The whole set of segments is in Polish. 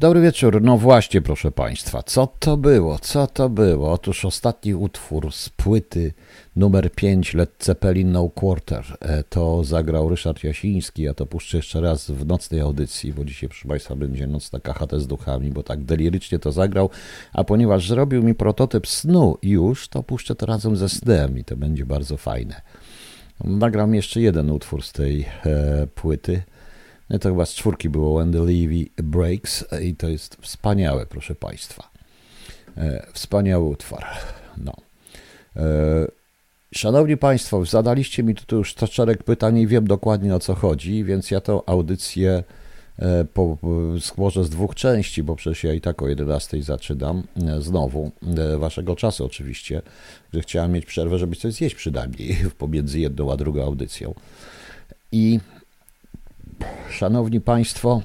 Dobry wieczór. No właśnie, proszę Państwa, co to było? Co to było? Otóż ostatni utwór z płyty numer 5 Led Zeppelin No Quarter. E, to zagrał Ryszard Jasiński. Ja to puszczę jeszcze raz w nocnej audycji, bo dzisiaj, proszę Państwa, będzie nocna KHT z duchami, bo tak delirycznie to zagrał. A ponieważ zrobił mi prototyp snu już, to puszczę to razem ze snem i to będzie bardzo fajne. Nagram jeszcze jeden utwór z tej e, płyty. No to chyba z czwórki było When the Levy Breaks i to jest wspaniałe, proszę Państwa. E, wspaniały utwór. No. E, szanowni Państwo, zadaliście mi tu już szereg pytań i wiem dokładnie o co chodzi, więc ja tą audycję e, po, skłożę z dwóch części, bo przecież ja i tak o 11 zaczynam znowu, waszego czasu oczywiście, że chciałem mieć przerwę, żeby coś zjeść przynajmniej pomiędzy jedną a drugą audycją. I Szanowni Państwo,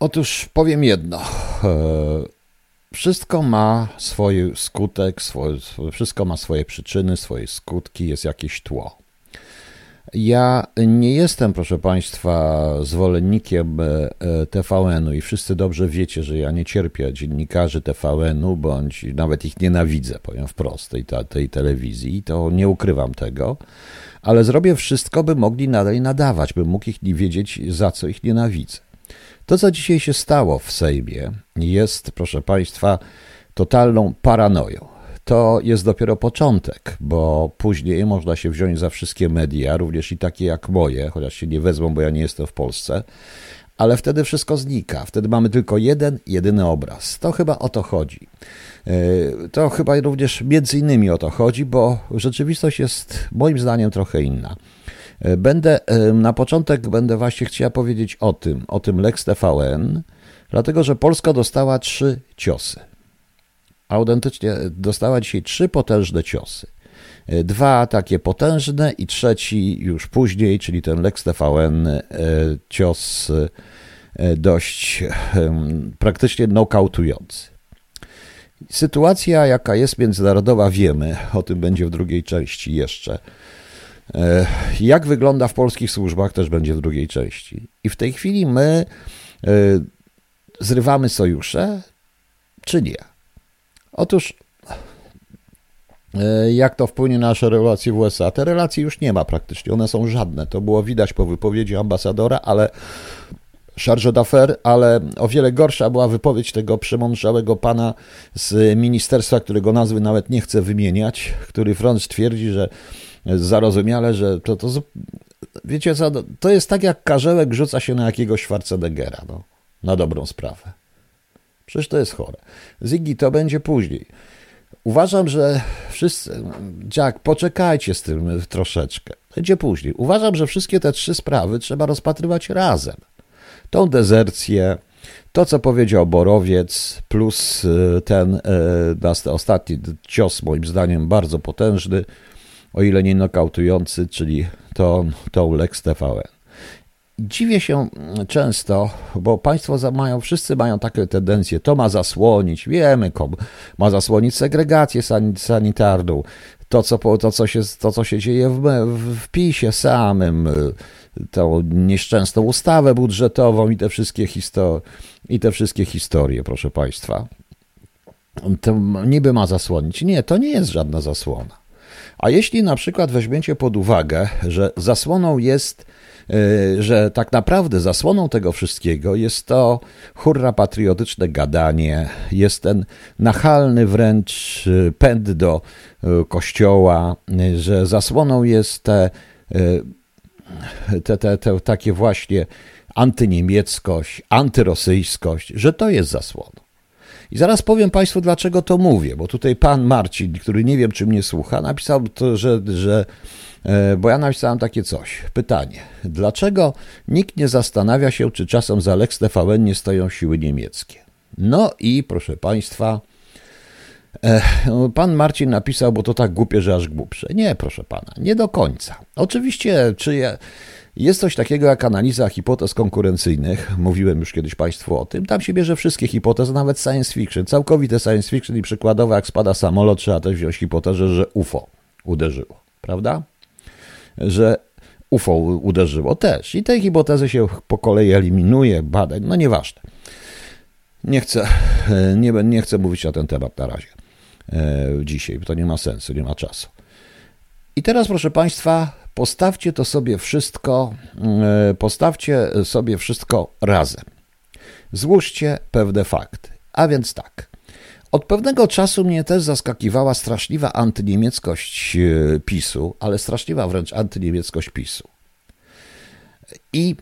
otóż powiem jedno. E, wszystko ma swój skutek, wszystko ma swoje przyczyny, swoje skutki, jest jakieś tło. Ja nie jestem, proszę Państwa, zwolennikiem e, TVN-u i wszyscy dobrze wiecie, że ja nie cierpię dziennikarzy TVN-u, bądź nawet ich nienawidzę, powiem wprost, tej, tej telewizji, to nie ukrywam tego ale zrobię wszystko, by mogli nadal nadawać, by mógł ich nie wiedzieć, za co ich nienawidzę. To, co dzisiaj się stało w Sejmie, jest, proszę Państwa, totalną paranoją. To jest dopiero początek, bo później można się wziąć za wszystkie media, również i takie jak moje, chociaż się nie wezmą, bo ja nie jestem w Polsce, ale wtedy wszystko znika. Wtedy mamy tylko jeden, jedyny obraz. To chyba o to chodzi. E, to chyba również między innymi o to chodzi, bo rzeczywistość jest moim zdaniem trochę inna. E, będę e, na początek będę właśnie chciała powiedzieć o tym, o tym Lex TVN, dlatego że Polska dostała trzy ciosy. Autentycznie dostała dzisiaj trzy potężne ciosy. Dwa takie potężne i trzeci już później, czyli ten Lex TVN, cios dość praktycznie nokautujący. Sytuacja, jaka jest międzynarodowa, wiemy, o tym będzie w drugiej części jeszcze. E, jak wygląda w polskich służbach, też będzie w drugiej części. I w tej chwili my e, zrywamy sojusze, czy nie? Otóż, e, jak to wpłynie na nasze relacje w USA? Te relacje już nie ma praktycznie, one są żadne. To było widać po wypowiedzi ambasadora, ale charge d'affaires, ale o wiele gorsza była wypowiedź tego przemądrzałego pana z ministerstwa, którego nazwy nawet nie chcę wymieniać, który wręcz twierdzi, że zarozumiale, że to, to wiecie co, to jest tak jak karzełek rzuca się na jakiegoś Schwarzeneggera, no, na dobrą sprawę. Przecież to jest chore. Ziggy, to będzie później. Uważam, że wszyscy, Jack, poczekajcie z tym troszeczkę. Będzie później. Uważam, że wszystkie te trzy sprawy trzeba rozpatrywać razem tą dezercję, to co powiedział Borowiec, plus y, ten y, ostatni cios, moim zdaniem bardzo potężny, o ile nie nokautujący, czyli to, tą Lex TVN. Dziwię się często, bo państwo mają, wszyscy mają takie tendencje, to ma zasłonić, wiemy, ma zasłonić segregację sanitarną, to co, to, co, się, to, co się dzieje w, w PiSie samym, tą nieszczęsną ustawę budżetową i te wszystkie, histo- i te wszystkie historie, proszę Państwa. To niby ma zasłonić. Nie, to nie jest żadna zasłona. A jeśli na przykład weźmiecie pod uwagę, że zasłoną jest, że tak naprawdę zasłoną tego wszystkiego jest to hurra patriotyczne gadanie, jest ten nachalny wręcz e, pęd do e, kościoła, że zasłoną jest te te, te, te takie właśnie antyniemieckość, antyrosyjskość, że to jest zasłona. I zaraz powiem Państwu, dlaczego to mówię, bo tutaj pan Marcin, który nie wiem, czy mnie słucha, napisał to, że, że e, bo ja napisałem takie coś. Pytanie. Dlaczego nikt nie zastanawia się, czy czasem za Lex TVN nie stoją siły niemieckie? No i proszę Państwa, no, pan Marcin napisał, bo to tak głupie, że aż głupsze. Nie, proszę pana, nie do końca. Oczywiście, czy ja, jest coś takiego jak analiza hipotez konkurencyjnych. Mówiłem już kiedyś Państwu o tym. Tam się bierze wszystkie hipotezy, nawet science fiction. Całkowite science fiction i przykładowe, jak spada samolot, trzeba też wziąć hipotezę, że UFO uderzyło, prawda? Że UFO uderzyło też. I te hipotezy się po kolei eliminuje, badań, no nieważne. Nie chcę, nie, nie chcę mówić na ten temat na razie. Dzisiaj, bo to nie ma sensu, nie ma czasu. I teraz, proszę Państwa, postawcie to sobie wszystko, postawcie sobie wszystko razem. Złóżcie pewne fakty. A więc tak. Od pewnego czasu mnie też zaskakiwała straszliwa antyniemieckość e, PiSu, ale straszliwa wręcz antyniemieckość PiSu. I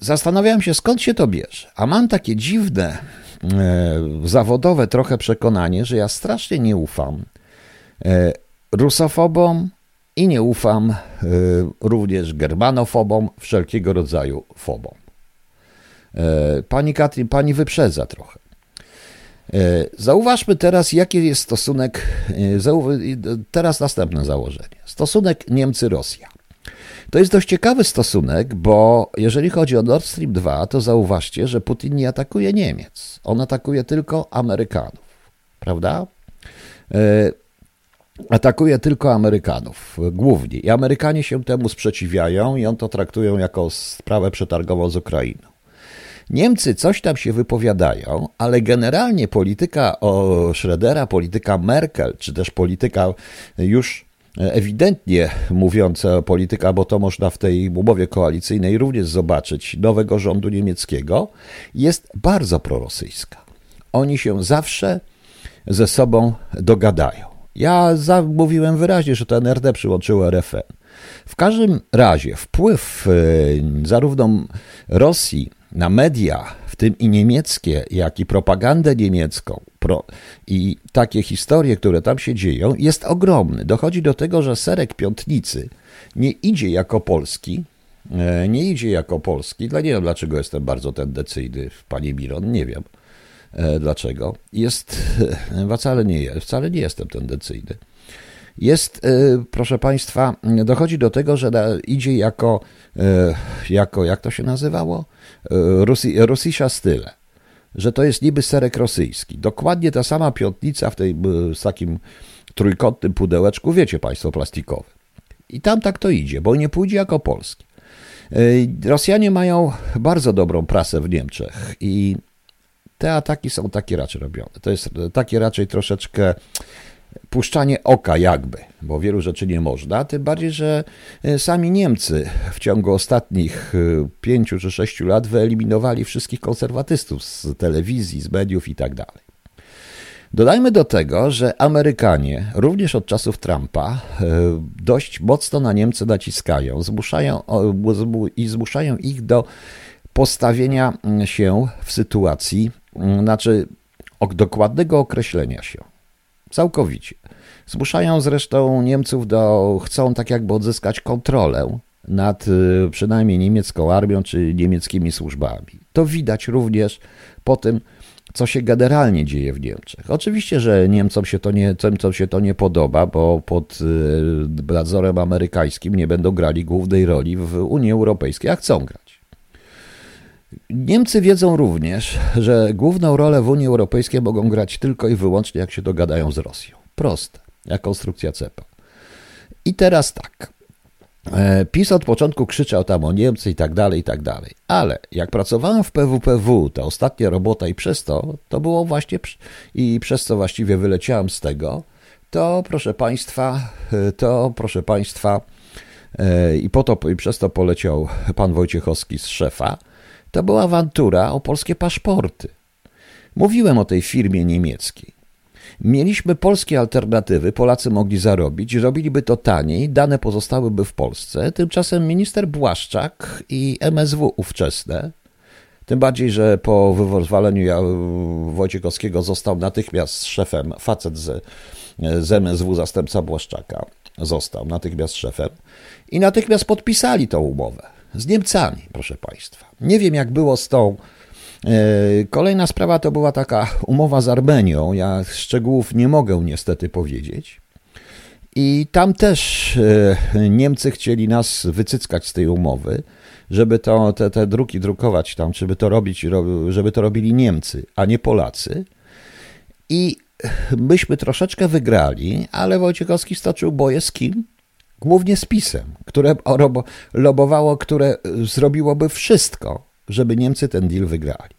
zastanawiałem się, skąd się to bierze. A mam takie dziwne, e, zawodowe trochę przekonanie, że ja strasznie nie ufam e, rusofobom i nie ufam e, również germanofobom, wszelkiego rodzaju fobom. E, pani Katrin, pani wyprzedza trochę. E, zauważmy teraz, jaki jest stosunek, e, teraz następne założenie. Stosunek Niemcy-Rosja. To jest dość ciekawy stosunek, bo jeżeli chodzi o Nord Stream 2, to zauważcie, że Putin nie atakuje Niemiec. On atakuje tylko Amerykanów, prawda? Atakuje tylko Amerykanów, głównie. I Amerykanie się temu sprzeciwiają i on to traktują jako sprawę przetargową z Ukrainą. Niemcy coś tam się wypowiadają, ale generalnie polityka Schrödera, polityka Merkel, czy też polityka już ewidentnie mówiąca polityka, bo to można w tej umowie koalicyjnej również zobaczyć, nowego rządu niemieckiego, jest bardzo prorosyjska. Oni się zawsze ze sobą dogadają. Ja mówiłem wyraźnie, że to NRD przyłączyło RFN. W każdym razie wpływ e, zarówno Rosji na media, w tym i niemieckie, jak i propagandę niemiecką pro, i takie historie, które tam się dzieją, jest ogromny. Dochodzi do tego, że serek piątnicy nie idzie jako polski, e, nie idzie jako polski. Dla nie wiem, dlaczego jestem bardzo tendencyjny, pani Miron, nie wiem dlaczego. Jest, e, wcale nie, wcale nie jestem tendencyjny jest, proszę Państwa, dochodzi do tego, że idzie jako, jako jak to się nazywało? Rusi, Rosisza style, że to jest niby serek rosyjski. Dokładnie ta sama piątnica w tej, z takim trójkątnym pudełeczku, wiecie Państwo, plastikowy. I tam tak to idzie, bo nie pójdzie jako polski. E, Rosjanie mają bardzo dobrą prasę w Niemczech i te ataki są takie raczej robione. To jest takie raczej troszeczkę puszczanie oka jakby, bo wielu rzeczy nie można, tym bardziej, że e, sami Niemcy w ciągu ostatnich e, pięciu czy sześciu lat wyeliminowali wszystkich konserwatystów z telewizji, z mediów i tak dalej. Dodajmy do tego, że Amerykanie również od czasów Trumpa e, dość mocno na Niemcy naciskają zmuszają, i zmuszają ich do postawienia się w sytuacji, znaczy dokładnego określenia się Całkowicie. Zmuszają zresztą Niemców do, chcą tak jakby odzyskać kontrolę nad y, przynajmniej niemiecką armią czy niemieckimi służbami. To widać również po tym, co się generalnie dzieje w Niemczech. Oczywiście, że Niemcom się to nie, Niemcom się to nie podoba, bo pod y, nadzorem amerykańskim nie będą grali głównej roli w Unii Europejskiej, a chcą grać. Niemcy wiedzą również, że główną rolę w Unii Europejskiej mogą grać tylko i wyłącznie jak się dogadają z Rosją. Proste, jak konstrukcja CEPA. I teraz tak. E, PiS od początku krzyczał tam o Niemcy i tak dalej, i tak dalej. Ale jak pracowałem w PWPW, ta ostatnia robota i przez to, to było właśnie, i przez co właściwie wyleciałem z tego, to proszę Państwa, e, to proszę Państwa, e, i po to, i przez to poleciał pan Wojciechowski z szefa, to była awantura o polskie paszporty. Mówiłem o tej firmie niemieckiej. Mieliśmy polskie alternatywy, Polacy mogli zarobić, robiliby to taniej, dane pozostałyby w Polsce. Tymczasem minister Błaszczak i MSW ówczesne, tym bardziej, że po wywaleniu Wojciechowskiego został natychmiast szefem, facet z, z MSW, zastępca Błaszczaka, został natychmiast szefem i natychmiast podpisali tą umowę z Niemcami, proszę Państwa. Nie wiem, jak było z tą. E, kolejna sprawa to była taka umowa z Armenią. Ja szczegółów nie mogę niestety powiedzieć. I tam też e, Niemcy chcieli nas wycyckać z tej umowy, żeby to, te, te druki drukować tam, żeby to robić, żeby to robili Niemcy, a nie Polacy. I myśmy troszeczkę wygrali, ale Wojciechowski stoczył boje z kim? Głównie z PiSem, które lobowało, które zrobiłoby wszystko, żeby Niemcy ten deal wygrali.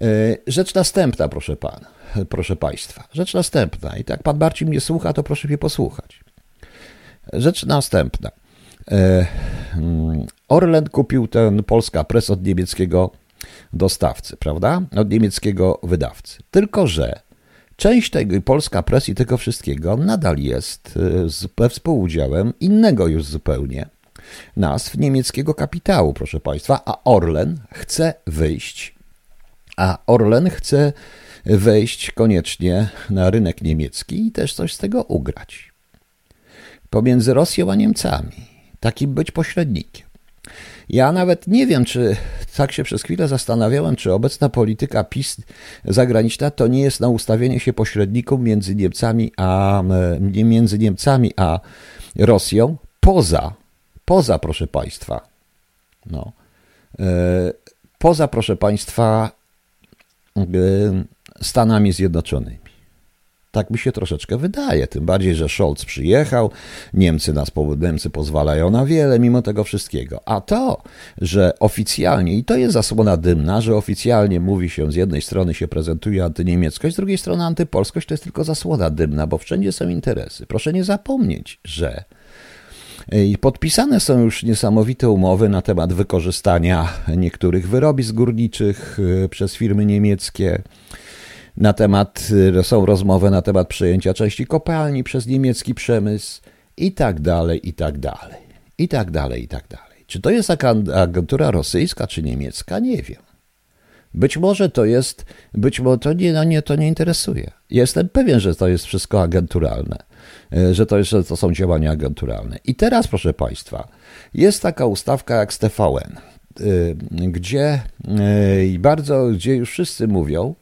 E, rzecz następna, proszę pana, proszę państwa. Rzecz następna. I tak pan Marcin mnie słucha, to proszę mnie posłuchać. Rzecz następna. E, mm, Orlen kupił ten Polska Press od niemieckiego dostawcy, prawda? Od niemieckiego wydawcy. Tylko, że część tego Polska Press i tego wszystkiego nadal jest ze współudziałem innego już zupełnie nazw niemieckiego kapitału, proszę Państwa, a Orlen chce wyjść, a Orlen chce wejść koniecznie na rynek niemiecki i też coś z tego ugrać. Pomiędzy Rosją a Niemcami, takim być pośrednikiem. Ja nawet nie wiem, czy tak się przez chwilę zastanawiałem, czy obecna polityka PiS zagraniczna to nie jest na ustawienie się pośredników między Niemcami a, między Niemcami a Rosją poza, poza proszę Państwa, no, e, poza proszę Państwa e, Stanami Zjednoczonymi. Tak mi się troszeczkę wydaje, tym bardziej, że Scholz przyjechał, Niemcy nas Niemcy pozwalają na wiele mimo tego wszystkiego. A to, że oficjalnie, i to jest zasłona dymna, że oficjalnie mówi się, z jednej strony się prezentuje antyniemieckość, z drugiej strony antypolskość, to jest tylko zasłona dymna, bo wszędzie są interesy. Proszę nie zapomnieć, że podpisane są już niesamowite umowy na temat wykorzystania niektórych wyrobisk górniczych e, przez firmy niemieckie na temat, y, są rozmowy na temat przejęcia części kopalni przez niemiecki przemysł i tak dalej, i tak dalej, i tak dalej, i tak dalej. Czy to jest agentura rosyjska czy niemiecka? Nie wiem. Być może to jest, być może to nie, no nie, to nie interesuje. Jestem pewien, że to jest wszystko agenturalne, y, że to, jest, że to są działania agenturalne. I teraz, proszę Państwa, jest taka ustawka jak z TVN, y, gdzie bardzo, gdzie już wszyscy mówią,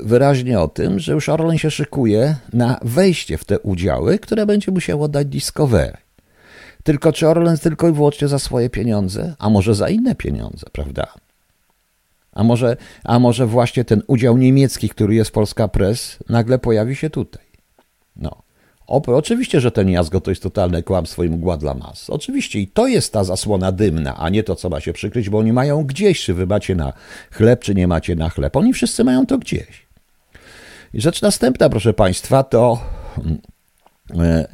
wyraźnie o tym, że już Orlen się szykuje na wejście w te udziały, które będzie musiało dać Discovery. Tylko czy Orlen tylko i wyłącznie za swoje pieniądze, a może za inne pieniądze, prawda? A może, a może właśnie ten udział niemiecki, który jest Polska Press, nagle pojawi się tutaj. No. Oczywiście, że ten jazgo to jest totalne kłamstwo i mgła dla mas. Oczywiście i to jest ta zasłona dymna, a nie to, co ma się przykryć, bo oni mają gdzieś, czy wy macie na chleb, czy nie macie na chleb. Oni wszyscy mają to gdzieś. I rzecz następna, proszę Państwa, to e, e,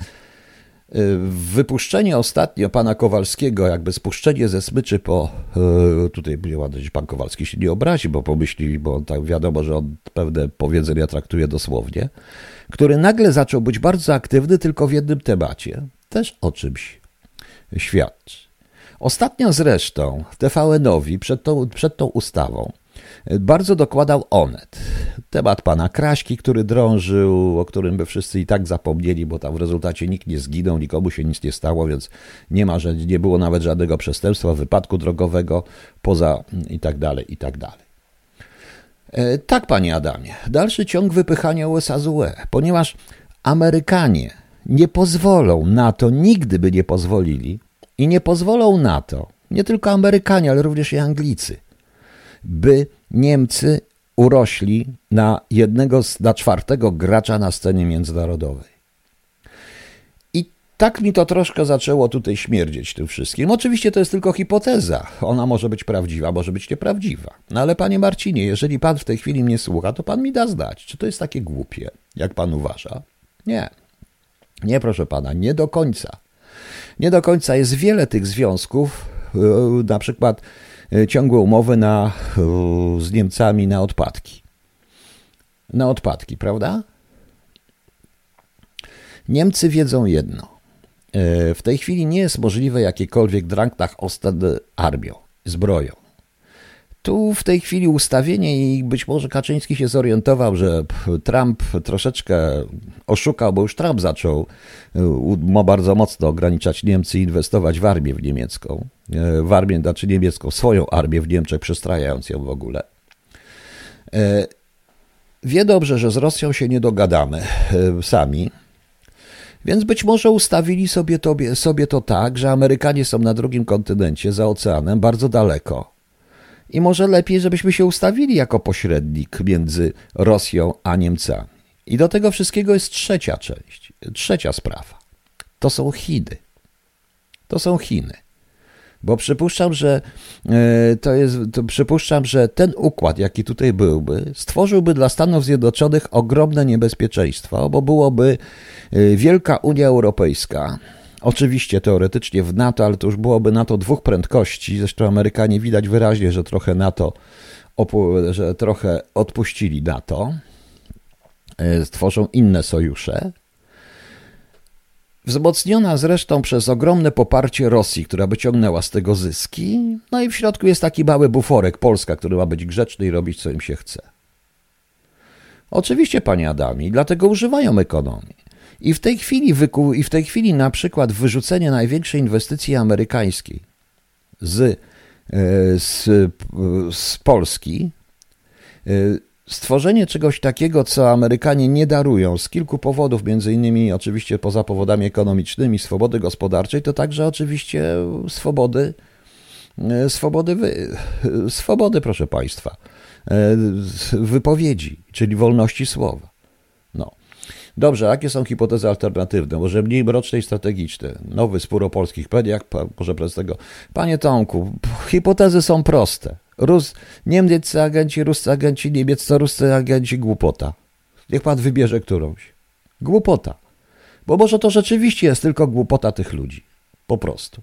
wypuszczenie ostatnio pana Kowalskiego, jakby spuszczenie ze smyczy po, e, tutaj będzie ładnie, pan Kowalski się nie obrazi, bo pomyśli, bo tak wiadomo, że on pewne powiedzenia traktuje dosłownie, który nagle zaczął być bardzo aktywny tylko w jednym temacie. Też o czymś świadczy. Ostatnio zresztą TVN-owi przed tą, przed tą ustawą bardzo dokładał Onet. Temat pana Kraśki, który drążył, o którym by wszyscy i tak zapomnieli, bo tam w rezultacie nikt nie zginął, nikomu się nic nie stało, więc nie ma, że nie było nawet żadnego przestępstwa, wypadku drogowego, poza i tak dalej, i tak dalej. E, tak, panie Adamie, dalszy ciąg wypychania USA z UE, ponieważ Amerykanie nie pozwolą na to, nigdy by nie pozwolili i nie pozwolą na to, nie tylko Amerykanie, ale również i Anglicy, by Niemcy urośli na jednego, na czwartego gracza na scenie międzynarodowej tak mi to troszkę zaczęło tutaj śmierdzieć tym wszystkim. Oczywiście to jest tylko hipoteza. Ona może być prawdziwa, może być nieprawdziwa. No ale panie Marcinie, jeżeli pan w tej chwili mnie słucha, to pan mi da znać, czy to jest takie głupie, jak pan uważa. Nie. Nie, proszę pana, nie do końca. Nie do końca jest wiele tych związków, e, na przykład e, ciągłe umowy na, e, z Niemcami na odpadki. Na odpadki, prawda? Niemcy wiedzą jedno. E, w tej chwili nie jest możliwe jakiekolwiek Dranktach Ostad armią, zbroją. Tu w tej chwili ustawienie i być może Kaczyński się zorientował, że Trump troszeczkę oszukał, bo już Trump zaczął e, bardzo mocno ograniczać Niemcy i inwestować w armię w niemiecką, e, w armię, znaczy niemiecką, swoją armię w Niemczech, przestrajając ją w ogóle. Wie dobrze, że z Rosją się nie dogadamy sami, więc być może ustawili sobie, tobie, sobie to tak, że Amerykanie są na drugim kontynencie, za oceanem, bardzo daleko. I może lepiej, żebyśmy się ustawili jako pośrednik między Rosją a Niemcami. I do tego wszystkiego jest trzecia część, trzecia sprawa. to są Chiny. To są Chiny. Bo przypuszczam, że e, to jest, to przypuszczam, że ten układ, jaki tutaj byłby, stworzyłby dla Stanów Zjednoczonych ogromne niebezpieczeństwo, bo byłoby e, Wielka Unia Europejska, Oczywiście teoretycznie w NATO, ale to już byłoby NATO dwóch prędkości. Zresztą Amerykanie widać wyraźnie, że trochę NATO, że trochę odpuścili NATO. Stworzą e, inne sojusze. Wzmocniona zresztą przez ogromne poparcie Rosji, która by ciągnęła z tego zyski. No i w środku jest taki mały buforek Polska, który ma być grzeczny i robić co im się chce. Oczywiście, panie Adami, dlatego używają ekonomii. I w tej chwili, wyku, i w tej chwili na przykład wyrzucenie największej inwestycji amerykańskiej z, e, z, z Polski, e, stworzenie czegoś takiego, co Amerykanie nie darują z kilku powodów, między innymi oczywiście poza powodami ekonomicznymi, swobody gospodarczej, to także oczywiście swobody, e, swobody, swobody proszę Państwa, wypowiedzi, czyli wolności słowa. No. Dobrze, jakie są hipotezy alternatywne? Może mniej mroczne i strategiczne? Nowy spór o polskich mediach, może przez tego. Panie Tomku, hipotezy są proste. Rus, niemieccy agenci, ruscy agenci, niemieccy, ruscy agenci, głupota. Niech pan wybierze którąś. Głupota. Bo może to rzeczywiście jest tylko głupota tych ludzi. Po prostu.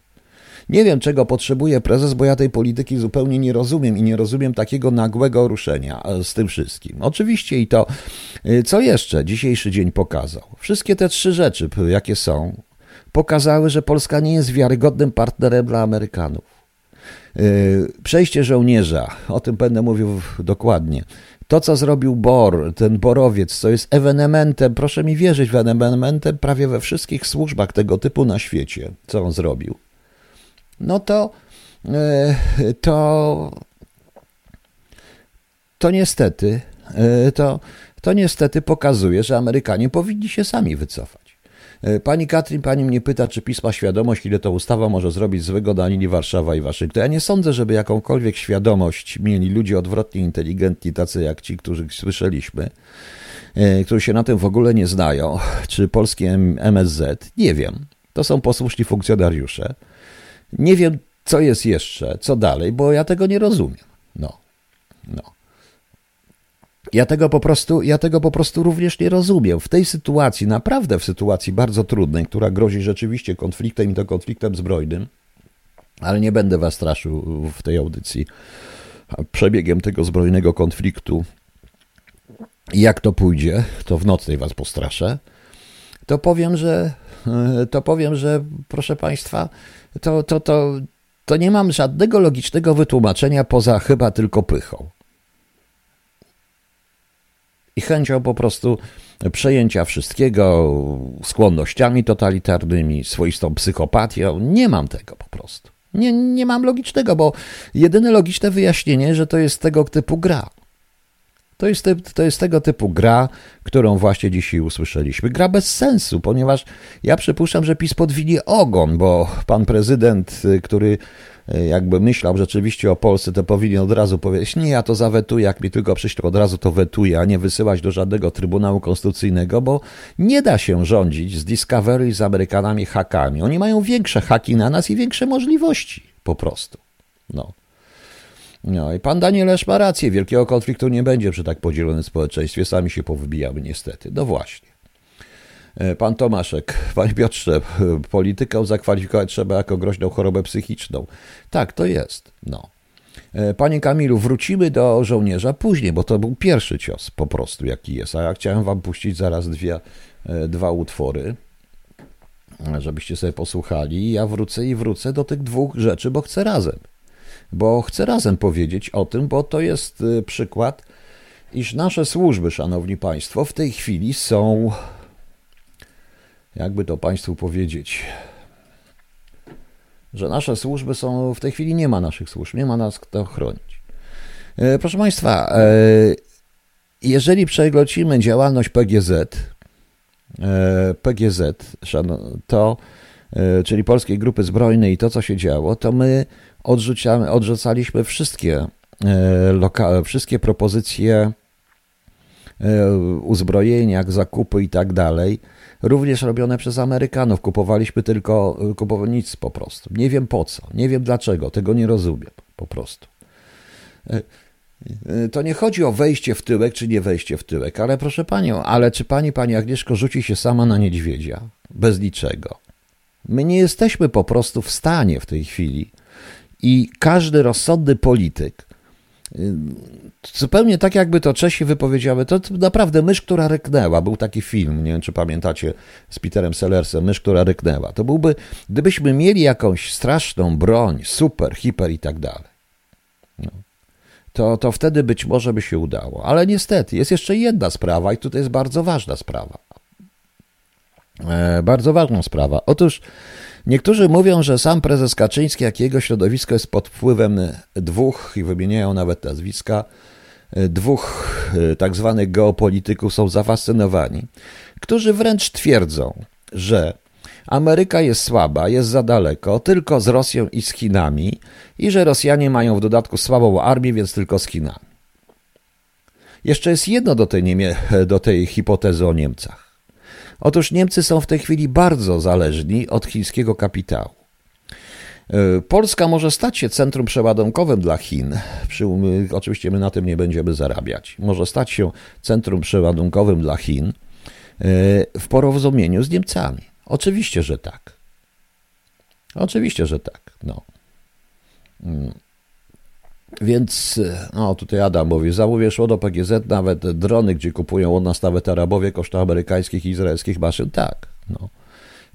Nie wiem, czego potrzebuje prezes, bo ja tej polityki zupełnie nie rozumiem i nie rozumiem takiego nagłego ruszenia e, z tym wszystkim. Oczywiście i to, e, co jeszcze dzisiejszy dzień pokazał. Wszystkie te trzy rzeczy, jakie są, pokazały, że Polska nie jest wiarygodnym partnerem dla Amerykanów. E, przejście żołnierza, o tym będę mówił dokładnie. To, co zrobił Bor, ten borowiec, co jest ewenementem, proszę mi wierzyć, ewenementem prawie we wszystkich służbach tego typu na świecie, co on zrobił no to, e, to, to niestety, e, to, to niestety pokazuje, że Amerykanie powinni się sami wycofać. E, pani Katrin, pani mnie pyta, czy pisma świadomość, ile to ustawa może zrobić złego na linii Warszawa i Waszyngton. Ja nie sądzę, żeby jakąkolwiek świadomość mieli ludzie odwrotnie inteligentni, tacy jak ci, których słyszeliśmy, którzy się na tym w ogóle nie znają, czy polskie MSZ. Nie wiem. To są posłuszni funkcjonariusze. Nie wiem, co jest jeszcze, co dalej, bo ja tego nie rozumiem. No, no. Ja tego po prostu, ja tego po prostu również nie rozumiem. W tej sytuacji, naprawdę w sytuacji bardzo trudnej, która grozi rzeczywiście konfliktem i to konfliktem zbrojnym, ale nie będę was straszył w tej audycji przebiegiem tego zbrojnego konfliktu. Jak to pójdzie, to w nocnej was postraszę. To powiem, że to powiem, że proszę państwa, to, to, to, to nie mam żadnego logicznego wytłumaczenia poza chyba tylko pychą. I chęcią po prostu przejęcia wszystkiego, skłonnościami totalitarnymi, swoistą psychopatią. Nie mam tego po prostu. Nie, nie mam logicznego, bo jedyne logiczne wyjaśnienie, że to jest tego typu gra. To jest, to jest tego typu gra, którą właśnie dzisiaj usłyszeliśmy. Gra bez sensu, ponieważ ja przypuszczam, że PiS podwinie ogon, bo pan prezydent, y, który jakby myślał rzeczywiście o Polsce, to powinien od razu powiedzieć, nie, ja to zawetuję, jak mi tylko przyśle, od razu to wetuję, a nie wysyłać do żadnego Trybunału Konstytucyjnego, bo nie da się rządzić z Discovery z Amerykanami hakami. Oni mają większe haki na nas i większe możliwości, po prostu. No. No i pan Danielesz ma rację, wielkiego konfliktu nie będzie przy tak podzielonym społeczeństwie, sami się powybijamy niestety. No właśnie. E, pan Tomaszek, panie Piotrze, politykę zakwalifikować trzeba jako groźną chorobę psychiczną. Tak, to jest. No. E, panie Kamilu, wrócimy do żołnierza później, bo to był pierwszy cios po prostu, jaki jest. A ja chciałem wam puścić zaraz dwie, e, dwa utwory, żebyście sobie posłuchali. Ja wrócę i wrócę do tych dwóch rzeczy, bo chcę razem bo chcę razem powiedzieć o tym, bo to jest przykład, iż nasze służby, szanowni państwo, w tej chwili są, jakby to państwu powiedzieć, że nasze służby są, w tej chwili nie ma naszych służb, nie ma nas kto chronić. E, proszę Państwa, e, jeżeli przeglącimy działalność PGZ, e, PGZ, to, czyli Polskiej Grupy Zbrojnej i to, co się działo, to my odrzucamy, odrzucaliśmy wszystkie, wszystkie propozycje uzbrojeniach, zakupy i tak dalej, również robione przez Amerykanów. Kupowaliśmy tylko kupowa nic po prostu. Nie wiem po co, nie wiem dlaczego, tego nie rozumiem po prostu. To nie chodzi o wejście w tyłek czy nie wejście w tyłek, ale proszę panią, ale czy pani, pani Agnieszko rzuci się sama na niedźwiedzia? Bez niczego. My nie jesteśmy po prostu w stanie w tej chwili i każdy rozsądny polityk, zupełnie tak jakby to Czesi wypowiedziały, to naprawdę mysz, która ryknęła. Był taki film, nie wiem czy pamiętacie, z Peterem Sellersem, mysz, która ryknęła. To byłby, gdybyśmy mieli jakąś straszną broń, super, hiper i tak dalej. No. To, to wtedy być może by się udało. Ale niestety, jest jeszcze jedna sprawa i tutaj jest bardzo ważna sprawa. E, bardzo ważna sprawa. Otóż niektórzy mówią, że sam prezes Kaczyński, jak jego środowisko jest pod wpływem dwóch, i wymieniają nawet nazwiska, e, dwóch e, tak zwanych geopolityków są zafascynowani, którzy wręcz twierdzą, że Ameryka jest słaba, jest za daleko, tylko z Rosją i z Chinami i że Rosjanie mają w dodatku słabą armię, więc tylko z Chinami. Jeszcze jest jedno do tej, do tej hipotezy o Niemcach. Otóż Niemcy są w tej chwili bardzo zależni od chińskiego kapitału. E, Polska może stać się centrum przeładunkowym dla Chin. Oczywiście my na tym nie będziemy zarabiać. Może stać się centrum przeładunkowym dla Chin e, w porozumieniu z Niemcami. Oczywiście, że tak. Oczywiście, że tak. No. Więc, no tutaj Adam mówi, zamówię szło do PGZ nawet drony, gdzie kupują od nas nawet Arabowie koszta amerykańskich i izraelskich maszyn. Tak, no.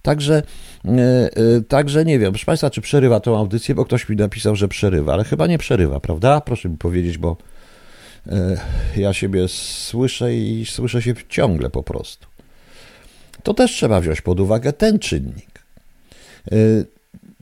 Także, yy, yy, także nie wiem, proszę Państwa, czy przerywa tą audycję, bo ktoś mi napisał, że przerywa, ale chyba nie przerywa, prawda? Proszę mi powiedzieć, bo ja siebie słyszę i słyszę się ciągle po prostu. To też trzeba wziąć pod uwagę ten czynnik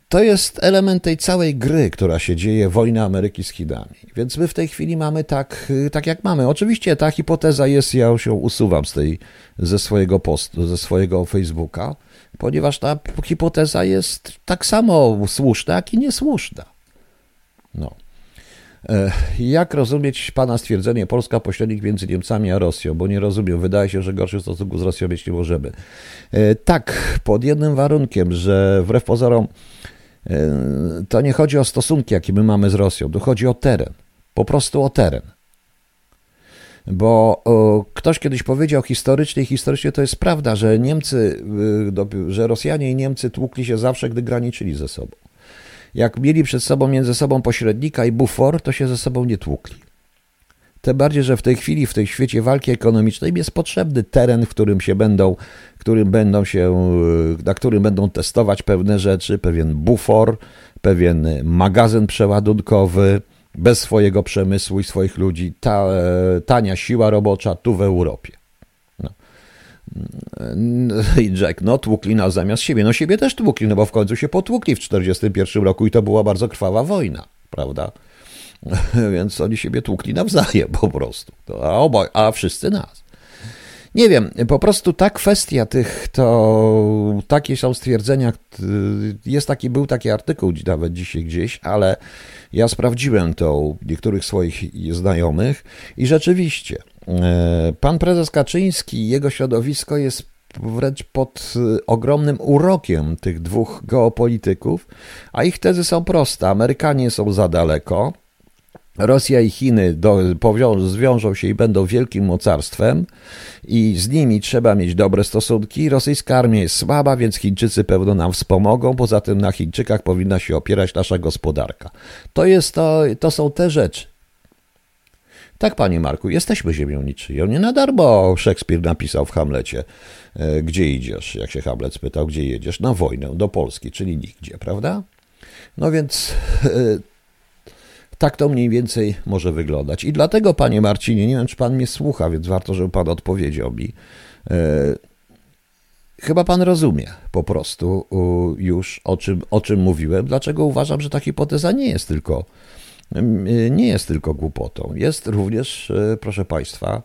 to jest element tej całej gry, która się dzieje, wojna Ameryki z Chinami. Więc my w tej chwili mamy tak, tak jak mamy. Oczywiście ta hipoteza jest, ja ją usuwam z tej, ze swojego postu, ze swojego Facebooka, ponieważ ta hipoteza jest tak samo słuszna, jak i niesłuszna. No. E, jak rozumieć Pana stwierdzenie Polska pośrednik między Niemcami a Rosją? Bo nie rozumiem. Wydaje się, że gorszych stosunków z Rosją mieć nie możemy. E, tak, pod jednym warunkiem, że wbrew pozorom to nie chodzi o stosunki, jakie my mamy z Rosją, to chodzi o teren. Po prostu o teren. Bo o, ktoś kiedyś powiedział historycznie, i historycznie to jest prawda, że Niemcy, y, że Rosjanie i Niemcy tłukli się zawsze, gdy graniczyli ze sobą. Jak mieli przed sobą między sobą pośrednika i bufor, to się ze sobą nie tłukli. Tym bardziej, że w tej chwili, w tej świecie walki ekonomicznej jest potrzebny teren, w którym się będą, którym będą się, na którym będą testować pewne rzeczy, pewien bufor, pewien magazyn przeładunkowy, bez swojego przemysłu i swoich ludzi, ta, tania siła robocza tu w Europie. No. I Jack, no tłukli nas zamiast siebie. No siebie też tłukli, no bo w końcu się potłukli w 1941 roku i to była bardzo krwawa wojna, prawda? Więc oni siebie tłukli nawzajem po prostu. A, obaj, a wszyscy nas. Nie wiem, po prostu ta kwestia tych, to takie są stwierdzenia, jest taki, był taki artykuł nawet dzisiaj gdzieś, ale ja sprawdziłem to u niektórych swoich znajomych i rzeczywiście e, pan prezes Kaczyński i jego środowisko jest wręcz pod ogromnym urokiem tych dwóch geopolityków, a ich tezy są proste. Amerykanie są za daleko, Rosja i Chiny do, powią, zwiążą się i będą wielkim mocarstwem i z nimi trzeba mieć dobre stosunki. Rosyjska armia jest słaba, więc Chińczycy pewno nam wspomogą. Poza tym na Chińczykach powinna się opierać nasza gospodarka. To, jest to, to są te rzeczy. Tak, panie Marku, jesteśmy ziemią niczyją. Nie na darmo Szekspir napisał w Hamlecie, e, gdzie idziesz, jak się Hamlet spytał, gdzie jedziesz? Na wojnę, do Polski, czyli nigdzie, prawda? No więc e, tak to mniej więcej może wyglądać. I dlatego, panie Marcinie, nie wiem, czy pan mnie słucha, więc warto, żeby pan odpowiedział mi. E, chyba pan rozumie po prostu już, o czym, o czym mówiłem, dlaczego uważam, że ta hipoteza nie jest tylko, nie jest tylko głupotą. Jest również, e, proszę państwa,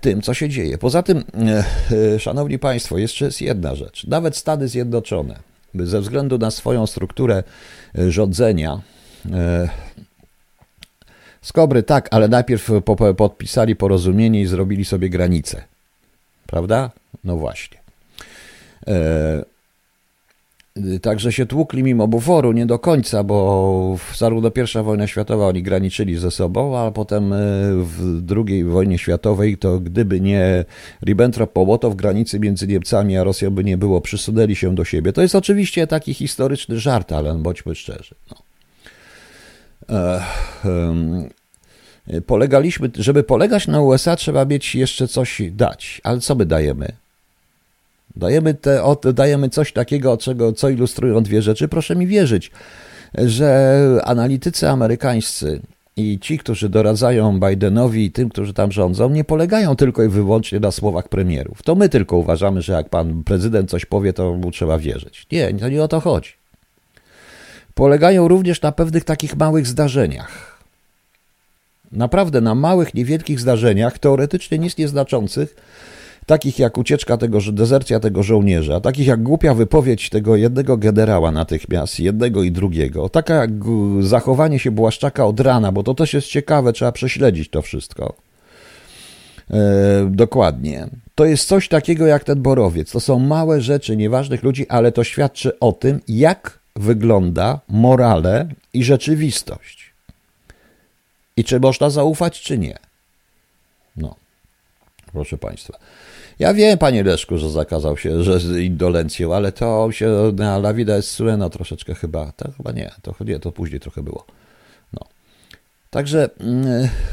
tym, co się dzieje. Poza tym, e, szanowni państwo, jeszcze jest jedna rzecz. Nawet Stany Zjednoczone, ze względu na swoją strukturę rządzenia, Skobry tak, ale najpierw podpisali porozumienie i zrobili sobie granicę. Prawda? No właśnie. E, Także się tłukli mimo buforu, nie do końca, bo zarówno pierwsza wojna światowa oni graniczyli ze sobą, a potem e, w II wojnie światowej to gdyby nie Ribbentrop-Mołotow, granicy między Niemcami a Rosją by nie było, przysunęli się do siebie. To jest oczywiście taki historyczny żart, ale bądźmy szczerzy. No. Polegaliśmy, żeby polegać na USA trzeba mieć jeszcze coś dać, ale co my dajemy? Dajemy, te, dajemy coś takiego, czego, co ilustrują dwie rzeczy. Proszę mi wierzyć, że analitycy amerykańscy i ci, którzy doradzają Bidenowi i tym, którzy tam rządzą, nie polegają tylko i wyłącznie na słowach premierów. To my tylko uważamy, że jak pan prezydent coś powie, to mu trzeba wierzyć. Nie, to nie o to chodzi. Polegają również na pewnych takich małych zdarzeniach. Naprawdę na małych, niewielkich zdarzeniach, teoretycznie nic nieznaczących, takich jak ucieczka tego, dezercja tego żołnierza, takich jak głupia wypowiedź tego jednego generała natychmiast, jednego i drugiego, taka jak zachowanie się Błaszczaka od rana, bo to też jest ciekawe, trzeba prześledzić to wszystko. E, dokładnie. To jest coś takiego jak ten borowiec. To są małe rzeczy nieważnych ludzi, ale to świadczy o tym, jak wygląda morale i rzeczywistość. I czy można zaufać, czy nie. No, proszę Państwa. Ja wiem, panie Leszku, że zakazał się, że z indolencją, ale to się na La Vida jest Sureno troszeczkę chyba, to chyba nie, to, nie, to później trochę było. No. Także,